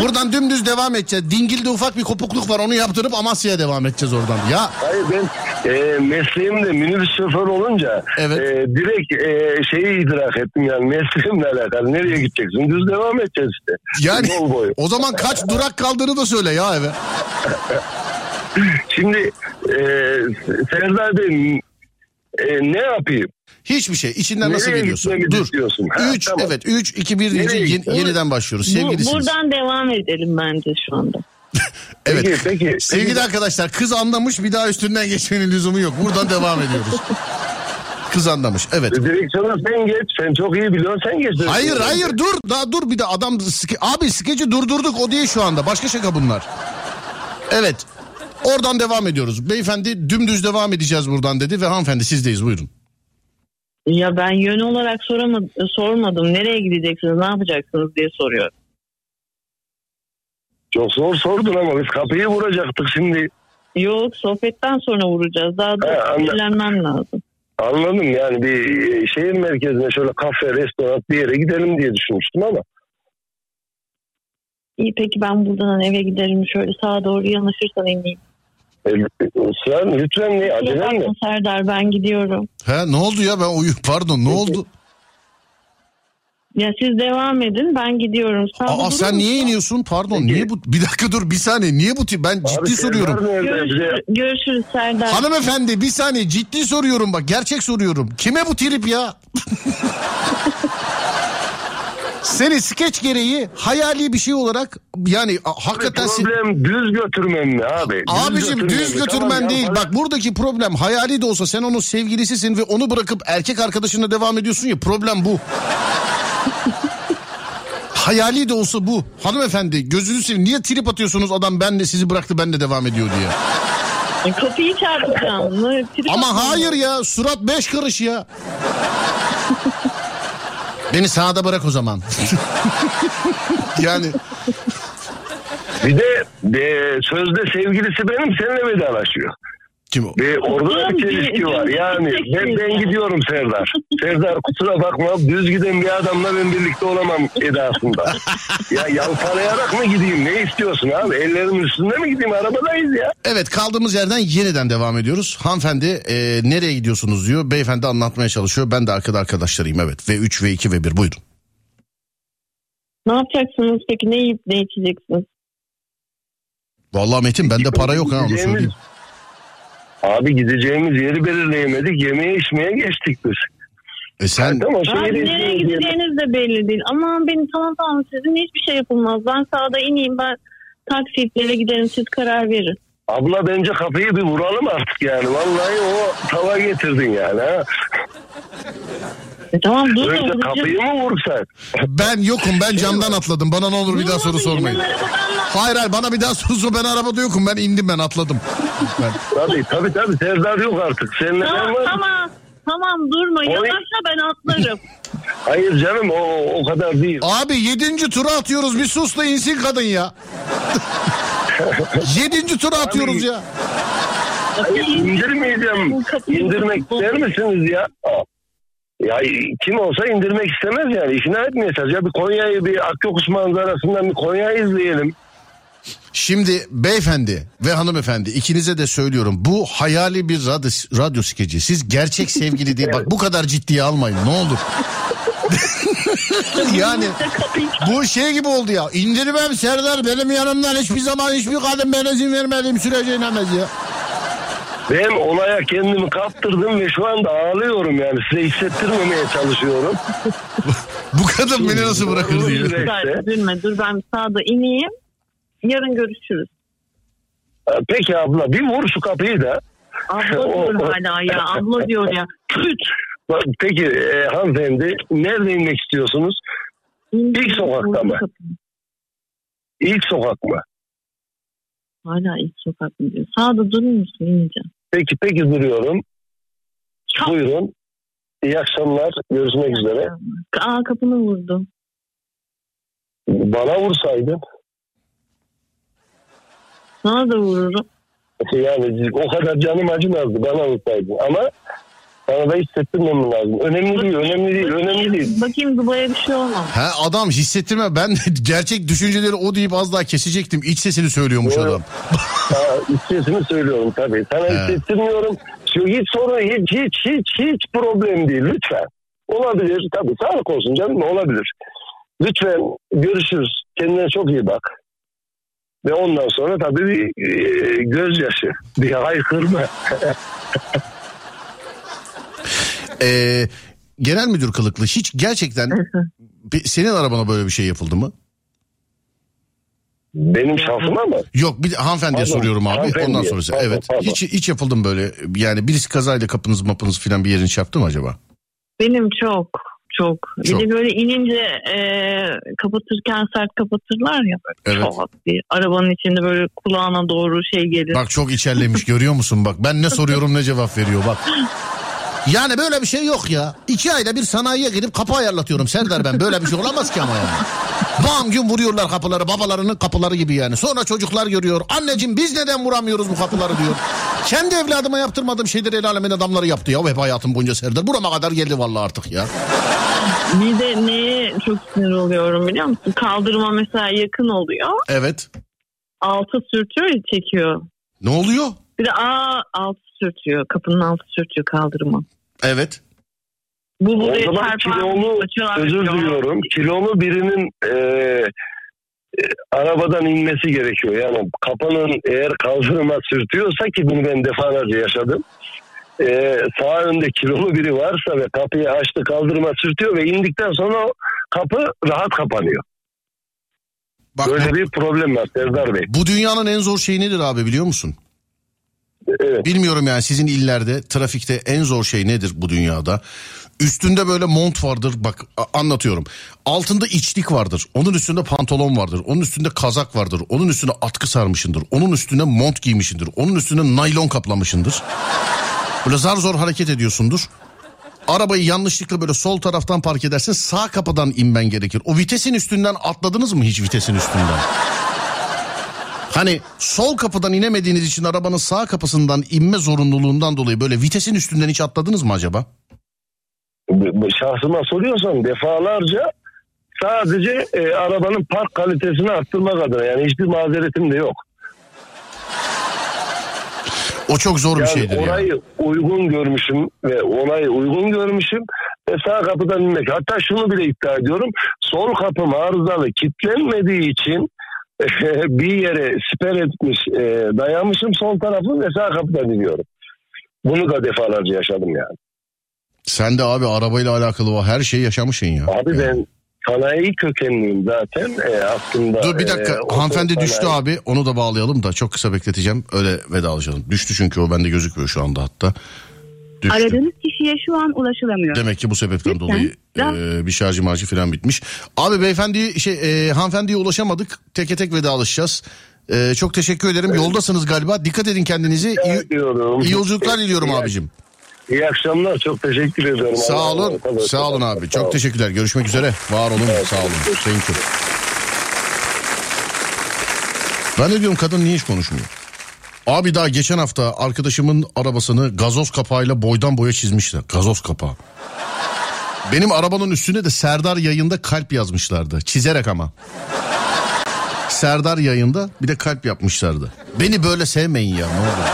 [SPEAKER 1] Buradan dümdüz devam edeceğiz. Dingil'de ufak bir kopukluk var onu yaptırıp Amasya'ya devam edeceğiz oradan. Ya
[SPEAKER 8] hayır ben e, mesleğimde minibüs şoförü olunca
[SPEAKER 1] Evet.
[SPEAKER 8] e, direkt e, şeyi idrak ettim yani mesleğimle alakalı. Nereye gideceksin? Düz devam edeceğiz işte.
[SPEAKER 1] yani
[SPEAKER 8] Yol boyu.
[SPEAKER 1] o zaman kaç durak kaldığını da söyle ya eve.
[SPEAKER 8] Şimdi e, Serdar Bey e, ne yapayım?
[SPEAKER 1] Hiçbir şey. İçinden nasıl
[SPEAKER 8] Nereye
[SPEAKER 1] geliyorsun?
[SPEAKER 8] gitmemi
[SPEAKER 1] Dur.
[SPEAKER 8] Ha,
[SPEAKER 1] 3
[SPEAKER 8] tamam.
[SPEAKER 1] evet 3 2 1 deyince yeniden başlıyoruz.
[SPEAKER 7] Bu,
[SPEAKER 1] Sevgilisiniz.
[SPEAKER 7] buradan devam edelim bence şu anda.
[SPEAKER 1] Evet.
[SPEAKER 8] Peki, peki,
[SPEAKER 1] Sevgili
[SPEAKER 8] peki.
[SPEAKER 1] arkadaşlar kız anlamış bir daha üstünden geçmenin lüzumu yok. Buradan devam ediyoruz. Kız anlamış evet.
[SPEAKER 8] Direksiyona sen geç. Sen çok iyi biliyorsun. Sen geç.
[SPEAKER 1] Hayır hayır dur daha dur bir de adam abi skeci durdurduk o değil şu anda başka şaka bunlar. Evet oradan devam ediyoruz. Beyefendi dümdüz devam edeceğiz buradan dedi ve hanımefendi sizdeyiz buyurun.
[SPEAKER 7] Ya ben yön olarak soramadım, sormadım. Nereye gideceksiniz, ne yapacaksınız diye soruyorum.
[SPEAKER 8] Çok zor sordun ama biz kapıyı vuracaktık şimdi.
[SPEAKER 7] Yok sohbetten sonra vuracağız. Daha da öğrenmem lazım.
[SPEAKER 8] Anladım yani bir şehir merkezine şöyle kafe, restoran bir yere gidelim diye düşünmüştüm ama.
[SPEAKER 7] İyi peki ben buradan eve giderim. Şöyle sağa doğru yanaşırsan ineyim.
[SPEAKER 8] E, Sen lütfen ne acelen mi?
[SPEAKER 7] Serdar ben gidiyorum.
[SPEAKER 1] He ne oldu ya ben uyu pardon ne oldu?
[SPEAKER 7] Ya siz devam edin ben gidiyorum. Sağda
[SPEAKER 1] Aa sen
[SPEAKER 7] musun?
[SPEAKER 1] niye iniyorsun pardon
[SPEAKER 8] Peki.
[SPEAKER 1] niye bu bir dakika dur bir saniye niye bu tip ben ciddi
[SPEAKER 8] Abi,
[SPEAKER 1] soruyorum.
[SPEAKER 8] Serdar nerede? Bize-
[SPEAKER 7] Görüşürüz, görüşürüz Serdar.
[SPEAKER 1] Hanımefendi bir saniye ciddi soruyorum bak gerçek soruyorum. Kime bu trip ya? Seni skeç gereği hayali bir şey olarak yani hakikaten
[SPEAKER 8] Problem düz götürmem mi abi?
[SPEAKER 1] Abicim düz
[SPEAKER 8] mi?
[SPEAKER 1] götürmen
[SPEAKER 8] Tamam ya,
[SPEAKER 1] değil.
[SPEAKER 8] falan-
[SPEAKER 1] Bak buradaki problem hayali de olsa sen onun sevgilisisin ve onu bırakıp erkek arkadaşınla devam ediyorsun ya problem bu. hayali de olsa bu. Hanımefendi gözünü seveyim niye trip atıyorsunuz adam ben de sizi bıraktı ben de devam ediyor diye.
[SPEAKER 7] E, Kapıyı çarpacağım.
[SPEAKER 1] Ama hayır ya surat beş karış ya. Beni sağda bırak o zaman. yani
[SPEAKER 8] Bir de e, sözde sevgilisi benim seninle vedalaşıyor.
[SPEAKER 1] Kim o?
[SPEAKER 8] Ve orada da bir
[SPEAKER 7] bir-
[SPEAKER 8] var. Yani ben, ben gidiyorum Serdar. Serdar kusura bakma düz giden bir adamla ben birlikte olamam edasında. ya yalpalayarak mı gideyim ne istiyorsun abi? Ellerimin üstünde mi gideyim arabadayız ya.
[SPEAKER 1] Evet kaldığımız yerden yeniden devam ediyoruz. Hanımefendi e, nereye gidiyorsunuz diyor. Beyefendi anlatmaya çalışıyor. Ben de arkada arkadaşlarıyım evet. V3, V2 ve 1 buyurun.
[SPEAKER 7] Ne yapacaksınız peki? Ne yiyip ne içeceksiniz?
[SPEAKER 1] Vallahi Metin bende para yok ha onu söyleyeyim.
[SPEAKER 8] Abi gideceğimiz yeri belirleyemedik. Yemeğe içmeye geçtik biz.
[SPEAKER 1] E sen
[SPEAKER 7] Abi
[SPEAKER 8] şehir
[SPEAKER 7] nereye gideceğiniz de belli değil. Aman benim tamam tamam sizin hiçbir şey yapılmaz. Ben sağda ineyim ben taksitlere giderim siz karar verin.
[SPEAKER 8] Abla bence kapıyı bir vuralım artık yani. Vallahi o tava getirdin yani ha.
[SPEAKER 7] E tamam dur
[SPEAKER 8] Önce kapıyı mı vursak?
[SPEAKER 1] ben yokum ben camdan atladım. Bana ne olur bir daha soru sormayın. Hayır hayır bana bir daha soru sor. Ben arabada yokum. Ben indim ben atladım. Ben.
[SPEAKER 8] Tabii tabii tabii Serdar yok artık. Seninle ben
[SPEAKER 7] Tamam
[SPEAKER 8] var.
[SPEAKER 7] tamam. Tamam durma. Yavaşla ben atlarım.
[SPEAKER 8] Hayır canım o, o kadar değil.
[SPEAKER 1] Abi yedinci tura atıyoruz. Bir sus da insin kadın ya. Yedinci tura atıyoruz ya.
[SPEAKER 8] İndirmeyeceğim. İndirmek ister misiniz ya? Ya kim olsa indirmek istemez yani. İkna etmeyeceğiz. Ya bir Konya'yı bir Akyokuş manzarasından bir Konya'yı izleyelim.
[SPEAKER 1] Şimdi beyefendi ve hanımefendi ikinize de söylüyorum. Bu hayali bir radyo, radyo skeci. Siz gerçek sevgili değil. Bak bu kadar ciddiye almayın ne olur. yani bu şey gibi oldu ya. İndirmem Serdar benim yanımdan hiçbir zaman hiçbir kadın ben izin vermediğim sürece inemez ya.
[SPEAKER 8] Ben olaya kendimi kaptırdım ve şu anda ağlıyorum yani. Size hissettirmemeye çalışıyorum.
[SPEAKER 1] Bu kadın beni nasıl bırakır diye.
[SPEAKER 8] Neyse.
[SPEAKER 7] Dur, Üzülme dur ben sağda ineyim. Yarın görüşürüz.
[SPEAKER 8] Peki abla bir vur şu kapıyı da.
[SPEAKER 7] Abla diyor hala ya. Abla diyor ya. Küt.
[SPEAKER 8] Peki e, hanımefendi nerede inmek istiyorsunuz? İlk sokakta mı? İlk sokak mı?
[SPEAKER 7] Hala ilk sokak mı diyor. Sağda durur musun? İneceğim.
[SPEAKER 8] Peki peki duruyorum. Buyurun. İyi akşamlar. Görüşmek üzere.
[SPEAKER 7] Aa kapını vurdu.
[SPEAKER 8] Bana vursaydın.
[SPEAKER 7] Sana da vururum.
[SPEAKER 8] Yani o kadar canım acımazdı bana vursaydın. Ama bana da hissettirmem lazım. Önemli değil, önemli değil, önemli değil.
[SPEAKER 7] Bakayım Dubai'ye bir şey olmaz.
[SPEAKER 1] Ha adam hissettirme ben gerçek düşünceleri o deyip az daha kesecektim. İç sesini söylüyormuş
[SPEAKER 8] Doğru.
[SPEAKER 1] adam.
[SPEAKER 8] Ha, sesimi söylüyorum tabii. Sana
[SPEAKER 1] He.
[SPEAKER 8] hissettirmiyorum. Şu hiç sorun, hiç, hiç, hiç, hiç problem değil. Lütfen. Olabilir. Tabii sağlık olsun canım olabilir. Lütfen görüşürüz. Kendine çok iyi bak. Ve ondan sonra tabii bir e, gözyaşı, bir haykırma.
[SPEAKER 1] Ee, genel müdür kılıklı hiç gerçekten bir- senin arabana böyle bir şey yapıldı mı?
[SPEAKER 8] Benim şahsıma mı?
[SPEAKER 1] Yok bir hanımefendiye
[SPEAKER 8] Pardon,
[SPEAKER 1] soruyorum abi
[SPEAKER 8] hanımefendiye.
[SPEAKER 1] ondan sonrası.
[SPEAKER 8] Pardon,
[SPEAKER 1] evet.
[SPEAKER 8] pardon.
[SPEAKER 1] Hiç hiç yapıldı mı böyle? Yani birisi kazayla kapınız mapınız falan bir yerini çarptı mı acaba?
[SPEAKER 7] Benim çok çok.
[SPEAKER 1] Çok.
[SPEAKER 7] Bir de böyle inince e, kapatırken sert kapatırlar ya. Böyle
[SPEAKER 1] Evet.
[SPEAKER 7] Çok bir arabanın içinde böyle kulağına doğru şey gelir.
[SPEAKER 1] Bak çok içerlemiş görüyor musun bak. Ben ne soruyorum ne cevap veriyor bak. Yani böyle bir şey yok ya. İki ayda bir sanayiye gidip kapı ayarlatıyorum Serdar ben. Böyle bir şey olamaz ki ama yani. Bam gün vuruyorlar kapıları babalarının kapıları gibi yani. Sonra çocuklar görüyor. Anneciğim biz neden vuramıyoruz bu kapıları diyor. Kendi evladıma yaptırmadığım şeyleri el alemin adamları yaptı ya. Hep hayatım boyunca Serdar. Burama kadar geldi vallahi artık ya.
[SPEAKER 7] Bir de neye çok sinir oluyorum biliyor musun? Kaldırıma mesela yakın oluyor.
[SPEAKER 1] Evet.
[SPEAKER 7] Altı sürtüyor çekiyor.
[SPEAKER 1] Ne oluyor?
[SPEAKER 7] Bir de aa altı sürtüyor. Kapının altı sürtüyor kaldırıma.
[SPEAKER 1] Evet.
[SPEAKER 7] Bu
[SPEAKER 8] O
[SPEAKER 7] buraya
[SPEAKER 8] zaman
[SPEAKER 7] çarpar.
[SPEAKER 8] kilolu, özür diliyorum, kilolu birinin e, e, arabadan inmesi gerekiyor. Yani kapının eğer kaldırıma sürtüyorsa ki bunu ben defalarca yaşadım. E, sağ önde kilolu biri varsa ve kapıyı açtı kaldırıma sürtüyor ve indikten sonra o kapı rahat kapanıyor.
[SPEAKER 1] Bak
[SPEAKER 8] Böyle
[SPEAKER 1] bu,
[SPEAKER 8] bir problem var Serdar Bey.
[SPEAKER 1] bu dünyanın en zor şeyi nedir abi biliyor musun?
[SPEAKER 8] Evet.
[SPEAKER 1] Bilmiyorum yani sizin illerde trafikte en zor şey nedir bu dünyada? Üstünde böyle mont vardır bak anlatıyorum. Altında içlik vardır. Onun üstünde pantolon vardır. Onun üstünde kazak vardır. Onun üstüne atkı sarmışındır. Onun üstüne mont giymişindir. Onun üstüne naylon kaplamışındır. Böyle zar zor hareket ediyorsundur. Arabayı yanlışlıkla böyle sol taraftan park edersin sağ kapıdan inmen gerekir. O vitesin üstünden atladınız mı hiç vitesin üstünden? Hani sol kapıdan inemediğiniz için arabanın sağ kapısından inme zorunluluğundan dolayı böyle vitesin üstünden hiç atladınız mı acaba?
[SPEAKER 8] Şahsıma soruyorsan defalarca sadece e, arabanın park kalitesini arttırmak adına yani hiçbir mazeretim de yok.
[SPEAKER 1] O çok zor bir
[SPEAKER 8] Yani
[SPEAKER 1] şeydir
[SPEAKER 8] orayı
[SPEAKER 1] ya.
[SPEAKER 8] uygun görmüşüm ve orayı uygun görmüşüm ve sağ kapıdan inmek. Hatta şunu bile iddia ediyorum. Sol kapım arızalı kilitlenmediği için bir yere siper etmiş e, dayanmışım sol tarafı ve sağ kapıdan iniyorum. Bunu da defalarca yaşadım yani.
[SPEAKER 1] Sen de abi arabayla alakalı o her şeyi yaşamışsın ya.
[SPEAKER 8] Abi
[SPEAKER 1] Yani.
[SPEAKER 8] ben sanayi kökenliyim zaten e, aslında.
[SPEAKER 1] Dur bir dakika
[SPEAKER 8] e,
[SPEAKER 1] hanımefendi
[SPEAKER 8] sanayi-
[SPEAKER 1] düştü abi onu da bağlayalım da çok kısa bekleteceğim öyle vedalaşalım. Düştü çünkü o bende gözükmüyor şu anda hatta. Düştü.
[SPEAKER 9] Aradığınız kişiye şu an ulaşılamıyor.
[SPEAKER 1] Demek ki bu sebepten
[SPEAKER 9] Lütfen,
[SPEAKER 1] dolayı e, bir şarjı macı falan bitmiş. Abi beyefendi şey e, hanımefendiye ulaşamadık. Teke tek vedalaşacağız. E, çok teşekkür ederim. Yoldasınız galiba. Dikkat edin kendinize. İyi,
[SPEAKER 8] diyorum.
[SPEAKER 1] iyi yolculuklar diliyorum
[SPEAKER 8] İyi-
[SPEAKER 1] abicim.
[SPEAKER 8] İyi akşamlar çok teşekkür ederim.
[SPEAKER 1] Sağ olun.
[SPEAKER 8] olun.
[SPEAKER 1] Sağ olun abi.
[SPEAKER 8] Sağ
[SPEAKER 1] Çok
[SPEAKER 8] olun.
[SPEAKER 1] teşekkürler. Görüşmek üzere. Var olun. Sağ olun. Thank you. Ben de diyorum kadın niye hiç konuşmuyor? Abi daha geçen hafta arkadaşımın arabasını gazoz kapağıyla boydan boya çizmişler. Gazoz kapağı. Benim arabanın üstüne de Serdar yayında kalp yazmışlardı. Çizerek ama. Serdar yayında bir de kalp yapmışlardı. Beni böyle sevmeyin ya ne olur.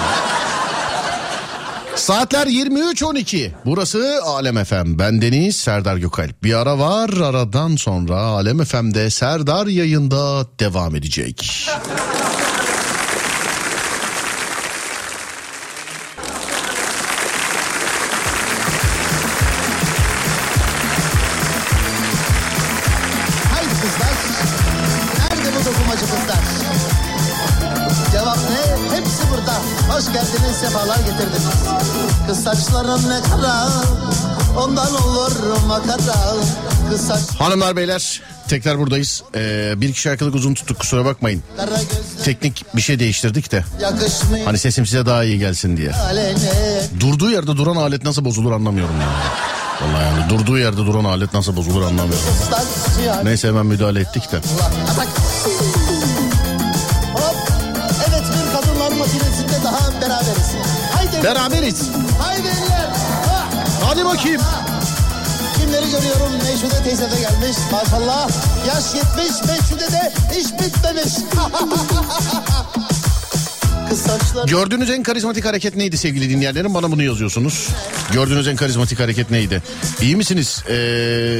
[SPEAKER 1] Saatler 23.12. Burası Alem FM. Ben Deniz Serdar Gökalp. Bir ara var aradan sonra Alem FM'de Serdar yayında devam edecek.
[SPEAKER 10] Sefalar getirdiniz. Kız saçların ne kara, ondan olur makara. Kız saç
[SPEAKER 1] Hanımlar beyler tekrar buradayız. Ee, bir iki şarkılık uzun tuttuk kusura bakmayın. Teknik bir şey değiştirdik de.
[SPEAKER 10] yakışmıyor.
[SPEAKER 1] Hani sesim size daha iyi gelsin diye. Durduğu yerde duran alet nasıl bozulur anlamıyorum ya. Vallahi yani durduğu yerde duran alet nasıl bozulur anlamıyorum. Neyse hemen müdahale ettik de.
[SPEAKER 10] Beraberiz. Haydi.
[SPEAKER 1] Beraberiz.
[SPEAKER 10] Haydi eller. Ha.
[SPEAKER 1] Hadi bakayım.
[SPEAKER 10] Kimleri görüyorum? Meşhude teyze de gelmiş. Maşallah. Yaş 70, Meşhude de iş bitmemiş. Saçları.
[SPEAKER 1] Gördüğünüz en karizmatik hareket neydi sevgili dinleyenlerim? Bana bunu yazıyorsunuz. Gördüğünüz en karizmatik hareket neydi? İyi misiniz? Ee,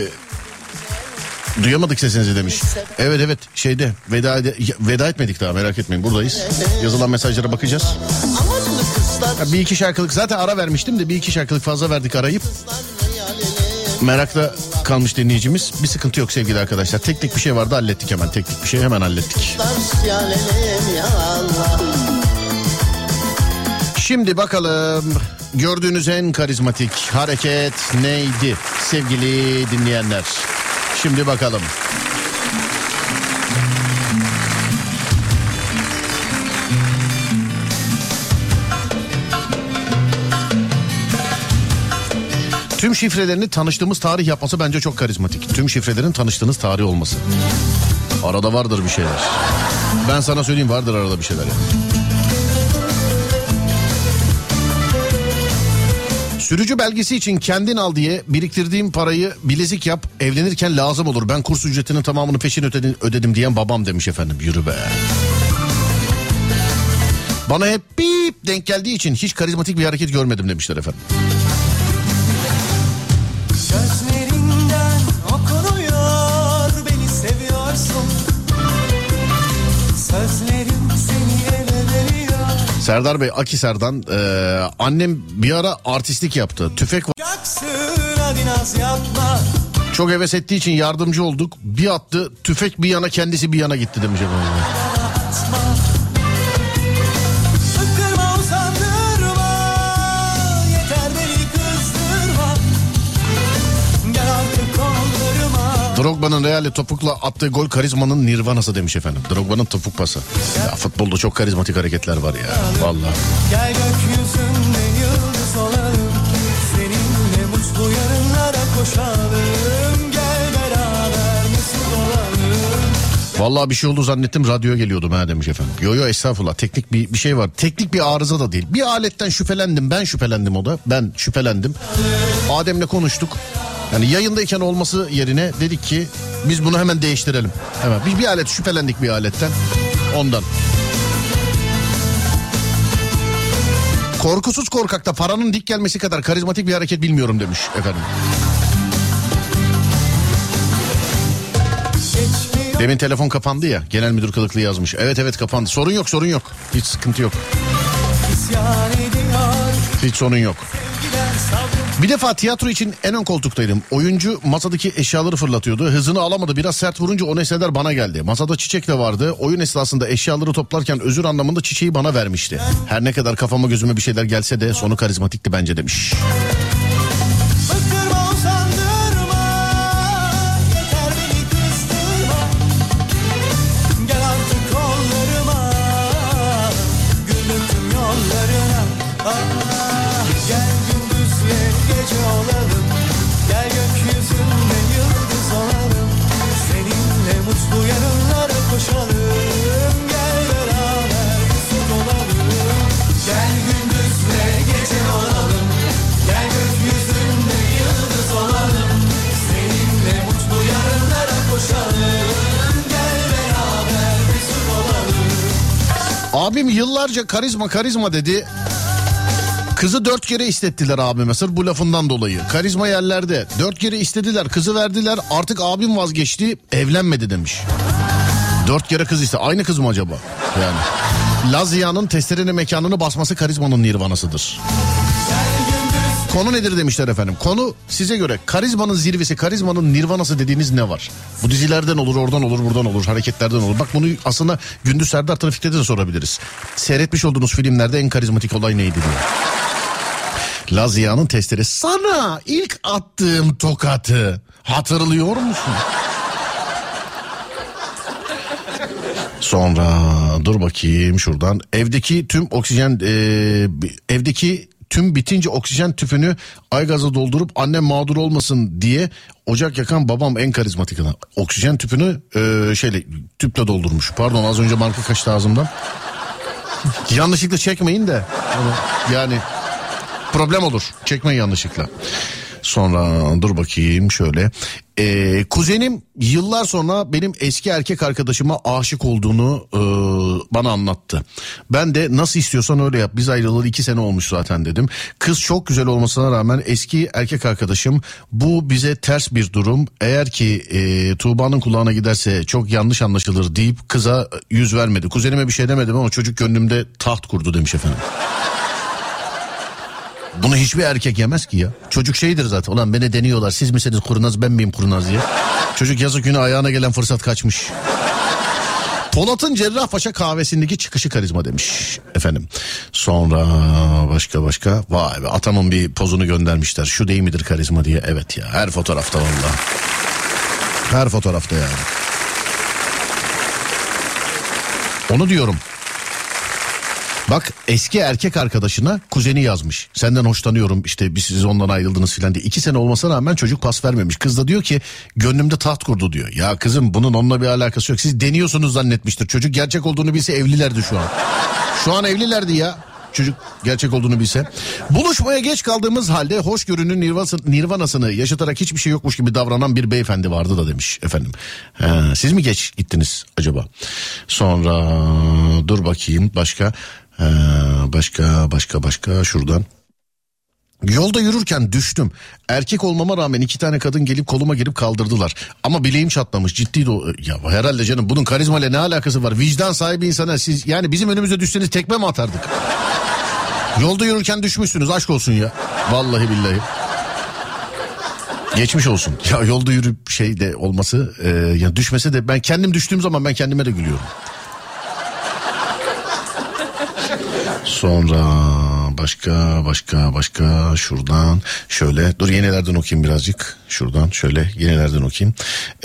[SPEAKER 1] duyamadık sesinizi demiş. Evet evet şeyde veda, ede- veda etmedik daha merak etmeyin buradayız. Yazılan mesajlara bakacağız. Ya bir iki şarkılık zaten ara vermiştim de bir iki şarkılık fazla verdik arayıp. Merakla kalmış dinleyicimiz. Bir sıkıntı yok sevgili arkadaşlar. Teknik bir şey vardı hallettik hemen. Teknik bir şey hemen hallettik. Şimdi bakalım gördüğünüz en karizmatik hareket neydi sevgili dinleyenler? Şimdi bakalım. Tüm şifrelerini tanıştığımız tarih yapması bence çok karizmatik. Tüm şifrelerin tanıştığınız tarih olması. Arada vardır bir şeyler. Ben sana söyleyeyim vardır arada bir şeyler yani. Sürücü belgesi için kendin al diye biriktirdiğim parayı bilezik yap evlenirken lazım olur. Ben kurs ücretinin tamamını peşin ödedim, ödedim diyen babam demiş efendim. Yürü be. Bana hep bip denk geldiği için hiç karizmatik bir hareket görmedim demişler efendim.
[SPEAKER 4] Gözlerinden okunuyor beni seviyorsun Sözlerim seni ele veriyor
[SPEAKER 1] Serdar Bey Akisar'dan eee, annem bir ara artistlik yaptı. Tüfek
[SPEAKER 4] yapma
[SPEAKER 1] çok heves ettiği için yardımcı olduk. Bir attı tüfek bir yana kendisi bir yana gitti demiş efendim. Drogba'nın Real'le topukla attığı gol karizmanın nirvanası demiş efendim. Drogba'nın topuk pası. Ya futbolda çok karizmatik hareketler var ya. Vallahi.
[SPEAKER 4] Gel gökyüzünde yıldız olalım Seninle mutlu yarınlara koşalım Gel beraber mesut olalım
[SPEAKER 1] Vallahi bir şey oldu zannettim radyoya geliyordum ha demiş efendim. Yo yo estağfurullah teknik bir, bir şey var. Teknik bir arıza da değil. Bir aletten şüphelendim ben şüphelendim o da. Ben şüphelendim. Adem'le konuştuk. Yani yayındayken olması yerine dedik ki biz bunu hemen değiştirelim. Hemen bir, bir alet şüphelendik bir aletten. Ondan. Korkusuz korkakta paranın dik gelmesi kadar karizmatik bir hareket bilmiyorum demiş efendim. Demin telefon kapandı ya. Genel müdür kılıklı yazmış. Evet evet kapandı. Sorun yok sorun yok. Hiç sıkıntı yok. Hiç sorun yok. Bir defa tiyatro için en ön koltuktaydım. Oyuncu masadaki eşyaları fırlatıyordu. Hızını alamadı. Biraz sert vurunca o nesneler bana geldi. Masada çiçek de vardı. Oyun esnasında eşyaları toplarken özür anlamında çiçeği bana vermişti. Her ne kadar kafama gözüme bir şeyler gelse de sonu karizmatikti bence demiş. Yıllarca karizma karizma dedi. Kızı dört kere istettiler abime sırf bu lafından dolayı. Karizma yerlerde. Dört kere istediler kızı verdiler artık abim vazgeçti evlenmedi demiş. Dört kere kız iste. Aynı kız mı acaba? Yani. Lazia'nın testerenin mekanını basması karizmanın nirvanasıdır. Konu nedir demişler efendim. Konu size göre karizmanın zirvesi, karizmanın nirvanası dediğiniz ne var? Bu dizilerden olur, oradan olur, buradan olur, hareketlerden olur. Bak bunu aslında Gündüz Serdar Trafik'te de sorabiliriz. Seyretmiş olduğunuz filmlerde en karizmatik olay neydi diye. Lazia'nın testleri sana ilk attığım tokatı hatırlıyor musun? Sonra dur bakayım şuradan. Evdeki tüm oksijen e, evdeki tüm bitince oksijen tüpünü aygaza doldurup annem mağdur olmasın diye ocak yakan babam en karizmatik adam. Oksijen tüpünü e, şeyle tüple doldurmuş. Pardon az önce marka kaçtı ağzımdan. Yanlışlıkla çekmeyin de. Yani problem olur. Çekmeyin yanlışlıkla. Sonra dur bakayım şöyle. Ee, kuzenim yıllar sonra benim eski erkek arkadaşıma aşık olduğunu e, bana anlattı. Ben de nasıl istiyorsan öyle yap. Biz ayrılalı iki sene olmuş zaten dedim. Kız çok güzel olmasına rağmen eski erkek arkadaşım bu bize ters bir durum. Eğer ki e, Tuğba'nın kulağına giderse çok yanlış anlaşılır deyip kıza yüz vermedi. Kuzenime bir şey demedim ama çocuk gönlümde taht kurdu demiş efendim. Bunu hiçbir erkek yemez ki ya. Çocuk şeydir zaten. Ulan beni deniyorlar. Siz misiniz kurnaz ben miyim kurnaz diye. Çocuk yazık günü ayağına gelen fırsat kaçmış. Polat'ın Cerrahpaşa kahvesindeki çıkışı karizma demiş efendim. Sonra başka başka vay be atamın bir pozunu göndermişler. Şu değil midir karizma diye. Evet ya her fotoğrafta valla. Her fotoğrafta yani. Onu diyorum. Bak eski erkek arkadaşına kuzeni yazmış. Senden hoşlanıyorum işte biz siz ondan ayrıldınız filan diye. İki sene olmasına rağmen çocuk pas vermemiş. Kız da diyor ki gönlümde taht kurdu diyor. Ya kızım bunun onunla bir alakası yok. Siz deniyorsunuz zannetmiştir. Çocuk gerçek olduğunu bilse evlilerdi şu an. Şu an evlilerdi ya. Çocuk gerçek olduğunu bilse. Buluşmaya geç kaldığımız halde hoşgörünün nirvanasını yaşatarak hiçbir şey yokmuş gibi davranan bir beyefendi vardı da demiş efendim. He, siz mi geç gittiniz acaba? Sonra dur bakayım başka. He, başka başka başka şuradan. Yolda yürürken düştüm. Erkek olmama rağmen iki tane kadın gelip koluma girip kaldırdılar. Ama bileğim çatlamış ciddi de o- Ya herhalde canım bunun karizmayla ne alakası var? Vicdan sahibi insana siz yani bizim önümüze düşseniz tekme mi atardık? Yolda yürürken düşmüşsünüz aşk olsun ya. Vallahi billahi. Geçmiş olsun. Ya yolda yürüp şey de olması e, ya düşmese de ben kendim düştüğüm zaman ben kendime de gülüyorum. Sonra başka başka başka şuradan şöyle. Dur yenilerden okuyayım birazcık. Şuradan şöyle yenilerden okuyayım.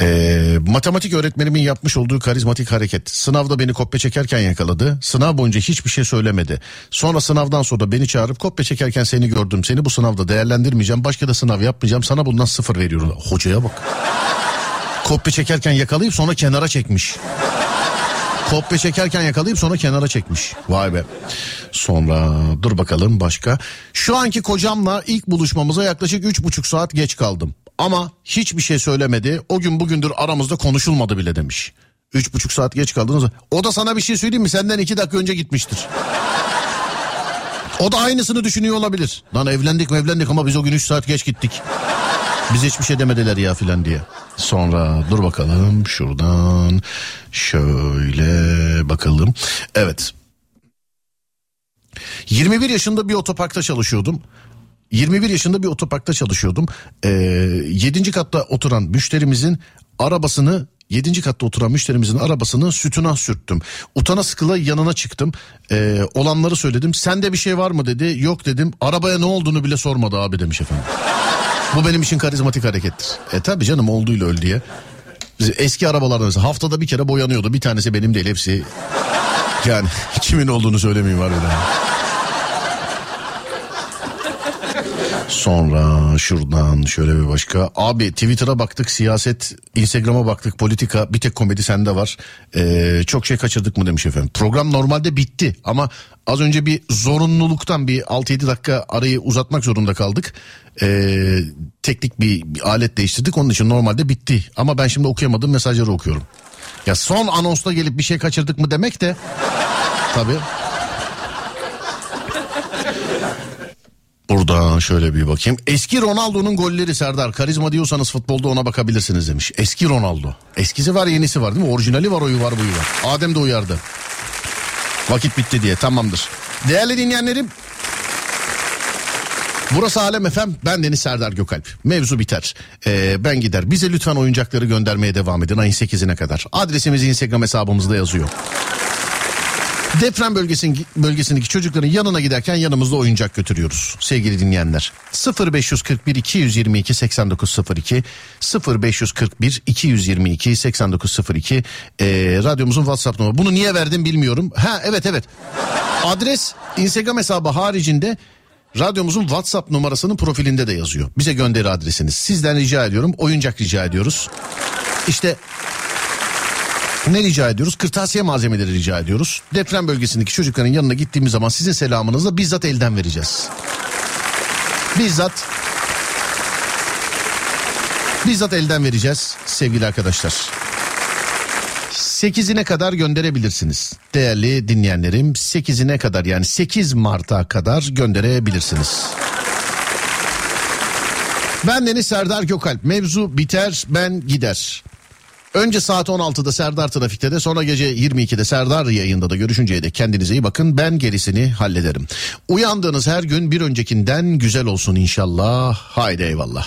[SPEAKER 1] Ee, matematik öğretmenimin yapmış olduğu karizmatik hareket. Sınavda beni kopya çekerken yakaladı. Sınav boyunca hiçbir şey söylemedi. Sonra sınavdan sonra beni çağırıp kopya çekerken seni gördüm. Seni bu sınavda değerlendirmeyeceğim. Başka da sınav yapmayacağım. Sana bundan sıfır veriyorum. Hocaya bak. Kopya çekerken yakalayıp sonra kenara çekmiş. Kopya çekerken yakalayıp sonra kenara çekmiş. Vay be. Sonra dur bakalım başka. Şu anki kocamla ilk buluşmamıza yaklaşık üç buçuk saat geç kaldım. Ama hiçbir şey söylemedi. O gün bugündür aramızda konuşulmadı bile demiş. Üç buçuk saat geç kaldınız. O da sana bir şey söyleyeyim mi? Senden iki dakika önce gitmiştir. O da aynısını düşünüyor olabilir. Lan evlendik mi evlendik ama biz o gün üç saat geç gittik. Biz hiçbir şey demediler ya filan diye. Sonra dur bakalım şuradan şöyle bakalım. Evet. 21 yaşında bir otoparkta çalışıyordum. 21 yaşında bir otoparkta çalışıyordum. Ee, 7. katta oturan müşterimizin arabasını 7. katta oturan müşterimizin arabasını sütuna sürttüm. Utana sıkıla yanına çıktım. Ee, olanları söyledim. Sende bir şey var mı dedi. Yok dedim. Arabaya ne olduğunu bile sormadı abi demiş efendim. Bu benim için karizmatik harekettir. E tabi canım olduğuyla öl diye. Eski arabalarda mesela haftada bir kere boyanıyordu. Bir tanesi benim değil hepsi. Yani kimin olduğunu söylemeyeyim var öyle. Sonra şuradan şöyle bir başka. Abi Twitter'a baktık siyaset, Instagram'a baktık politika bir tek komedi sende var. Ee, çok şey kaçırdık mı demiş efendim. Program normalde bitti ama az önce bir zorunluluktan bir 6-7 dakika arayı uzatmak zorunda kaldık. Ee, teknik bir, bir alet değiştirdik onun için normalde bitti. Ama ben şimdi okuyamadığım mesajları okuyorum. Ya son anonsta gelip bir şey kaçırdık mı demek de tabii Burada şöyle bir bakayım. Eski Ronaldo'nun golleri Serdar. Karizma diyorsanız futbolda ona bakabilirsiniz demiş. Eski Ronaldo. Eskisi var yenisi var değil mi? Orijinali var oyu var buyu var. Adem de uyardı. Vakit bitti diye tamamdır. Değerli dinleyenlerim Burası Alem Efem. Ben Deniz Serdar Gökalp. Mevzu biter. Ee, ben gider. Bize lütfen oyuncakları göndermeye devam edin ayın 8'ine kadar. Adresimiz Instagram hesabımızda yazıyor. Deprem bölgesinin, bölgesindeki çocukların yanına giderken yanımızda oyuncak götürüyoruz sevgili dinleyenler. 0541 222 8902 0541 222 8902 ee, radyomuzun WhatsApp numarası. Bunu niye verdim bilmiyorum. Ha evet evet. Adres Instagram hesabı haricinde Radyomuzun WhatsApp numarasının profilinde de yazıyor. Bize gönderi adresiniz. Sizden rica ediyorum oyuncak rica ediyoruz. İşte ne rica ediyoruz? Kırtasiye malzemeleri rica ediyoruz. Deprem bölgesindeki çocukların yanına gittiğimiz zaman sizin selamınızla bizzat elden vereceğiz. Bizzat bizzat elden vereceğiz sevgili arkadaşlar. 8'ine kadar gönderebilirsiniz. Değerli dinleyenlerim 8'ine kadar yani 8 Mart'a kadar gönderebilirsiniz. Ben Deniz Serdar Gökalp. Mevzu biter ben gider. Önce saat 16'da Serdar Trafik'te de sonra gece 22'de Serdar yayında da görüşünceye dek kendinize iyi bakın. Ben gerisini hallederim. Uyandığınız her gün bir öncekinden güzel olsun inşallah. Haydi eyvallah.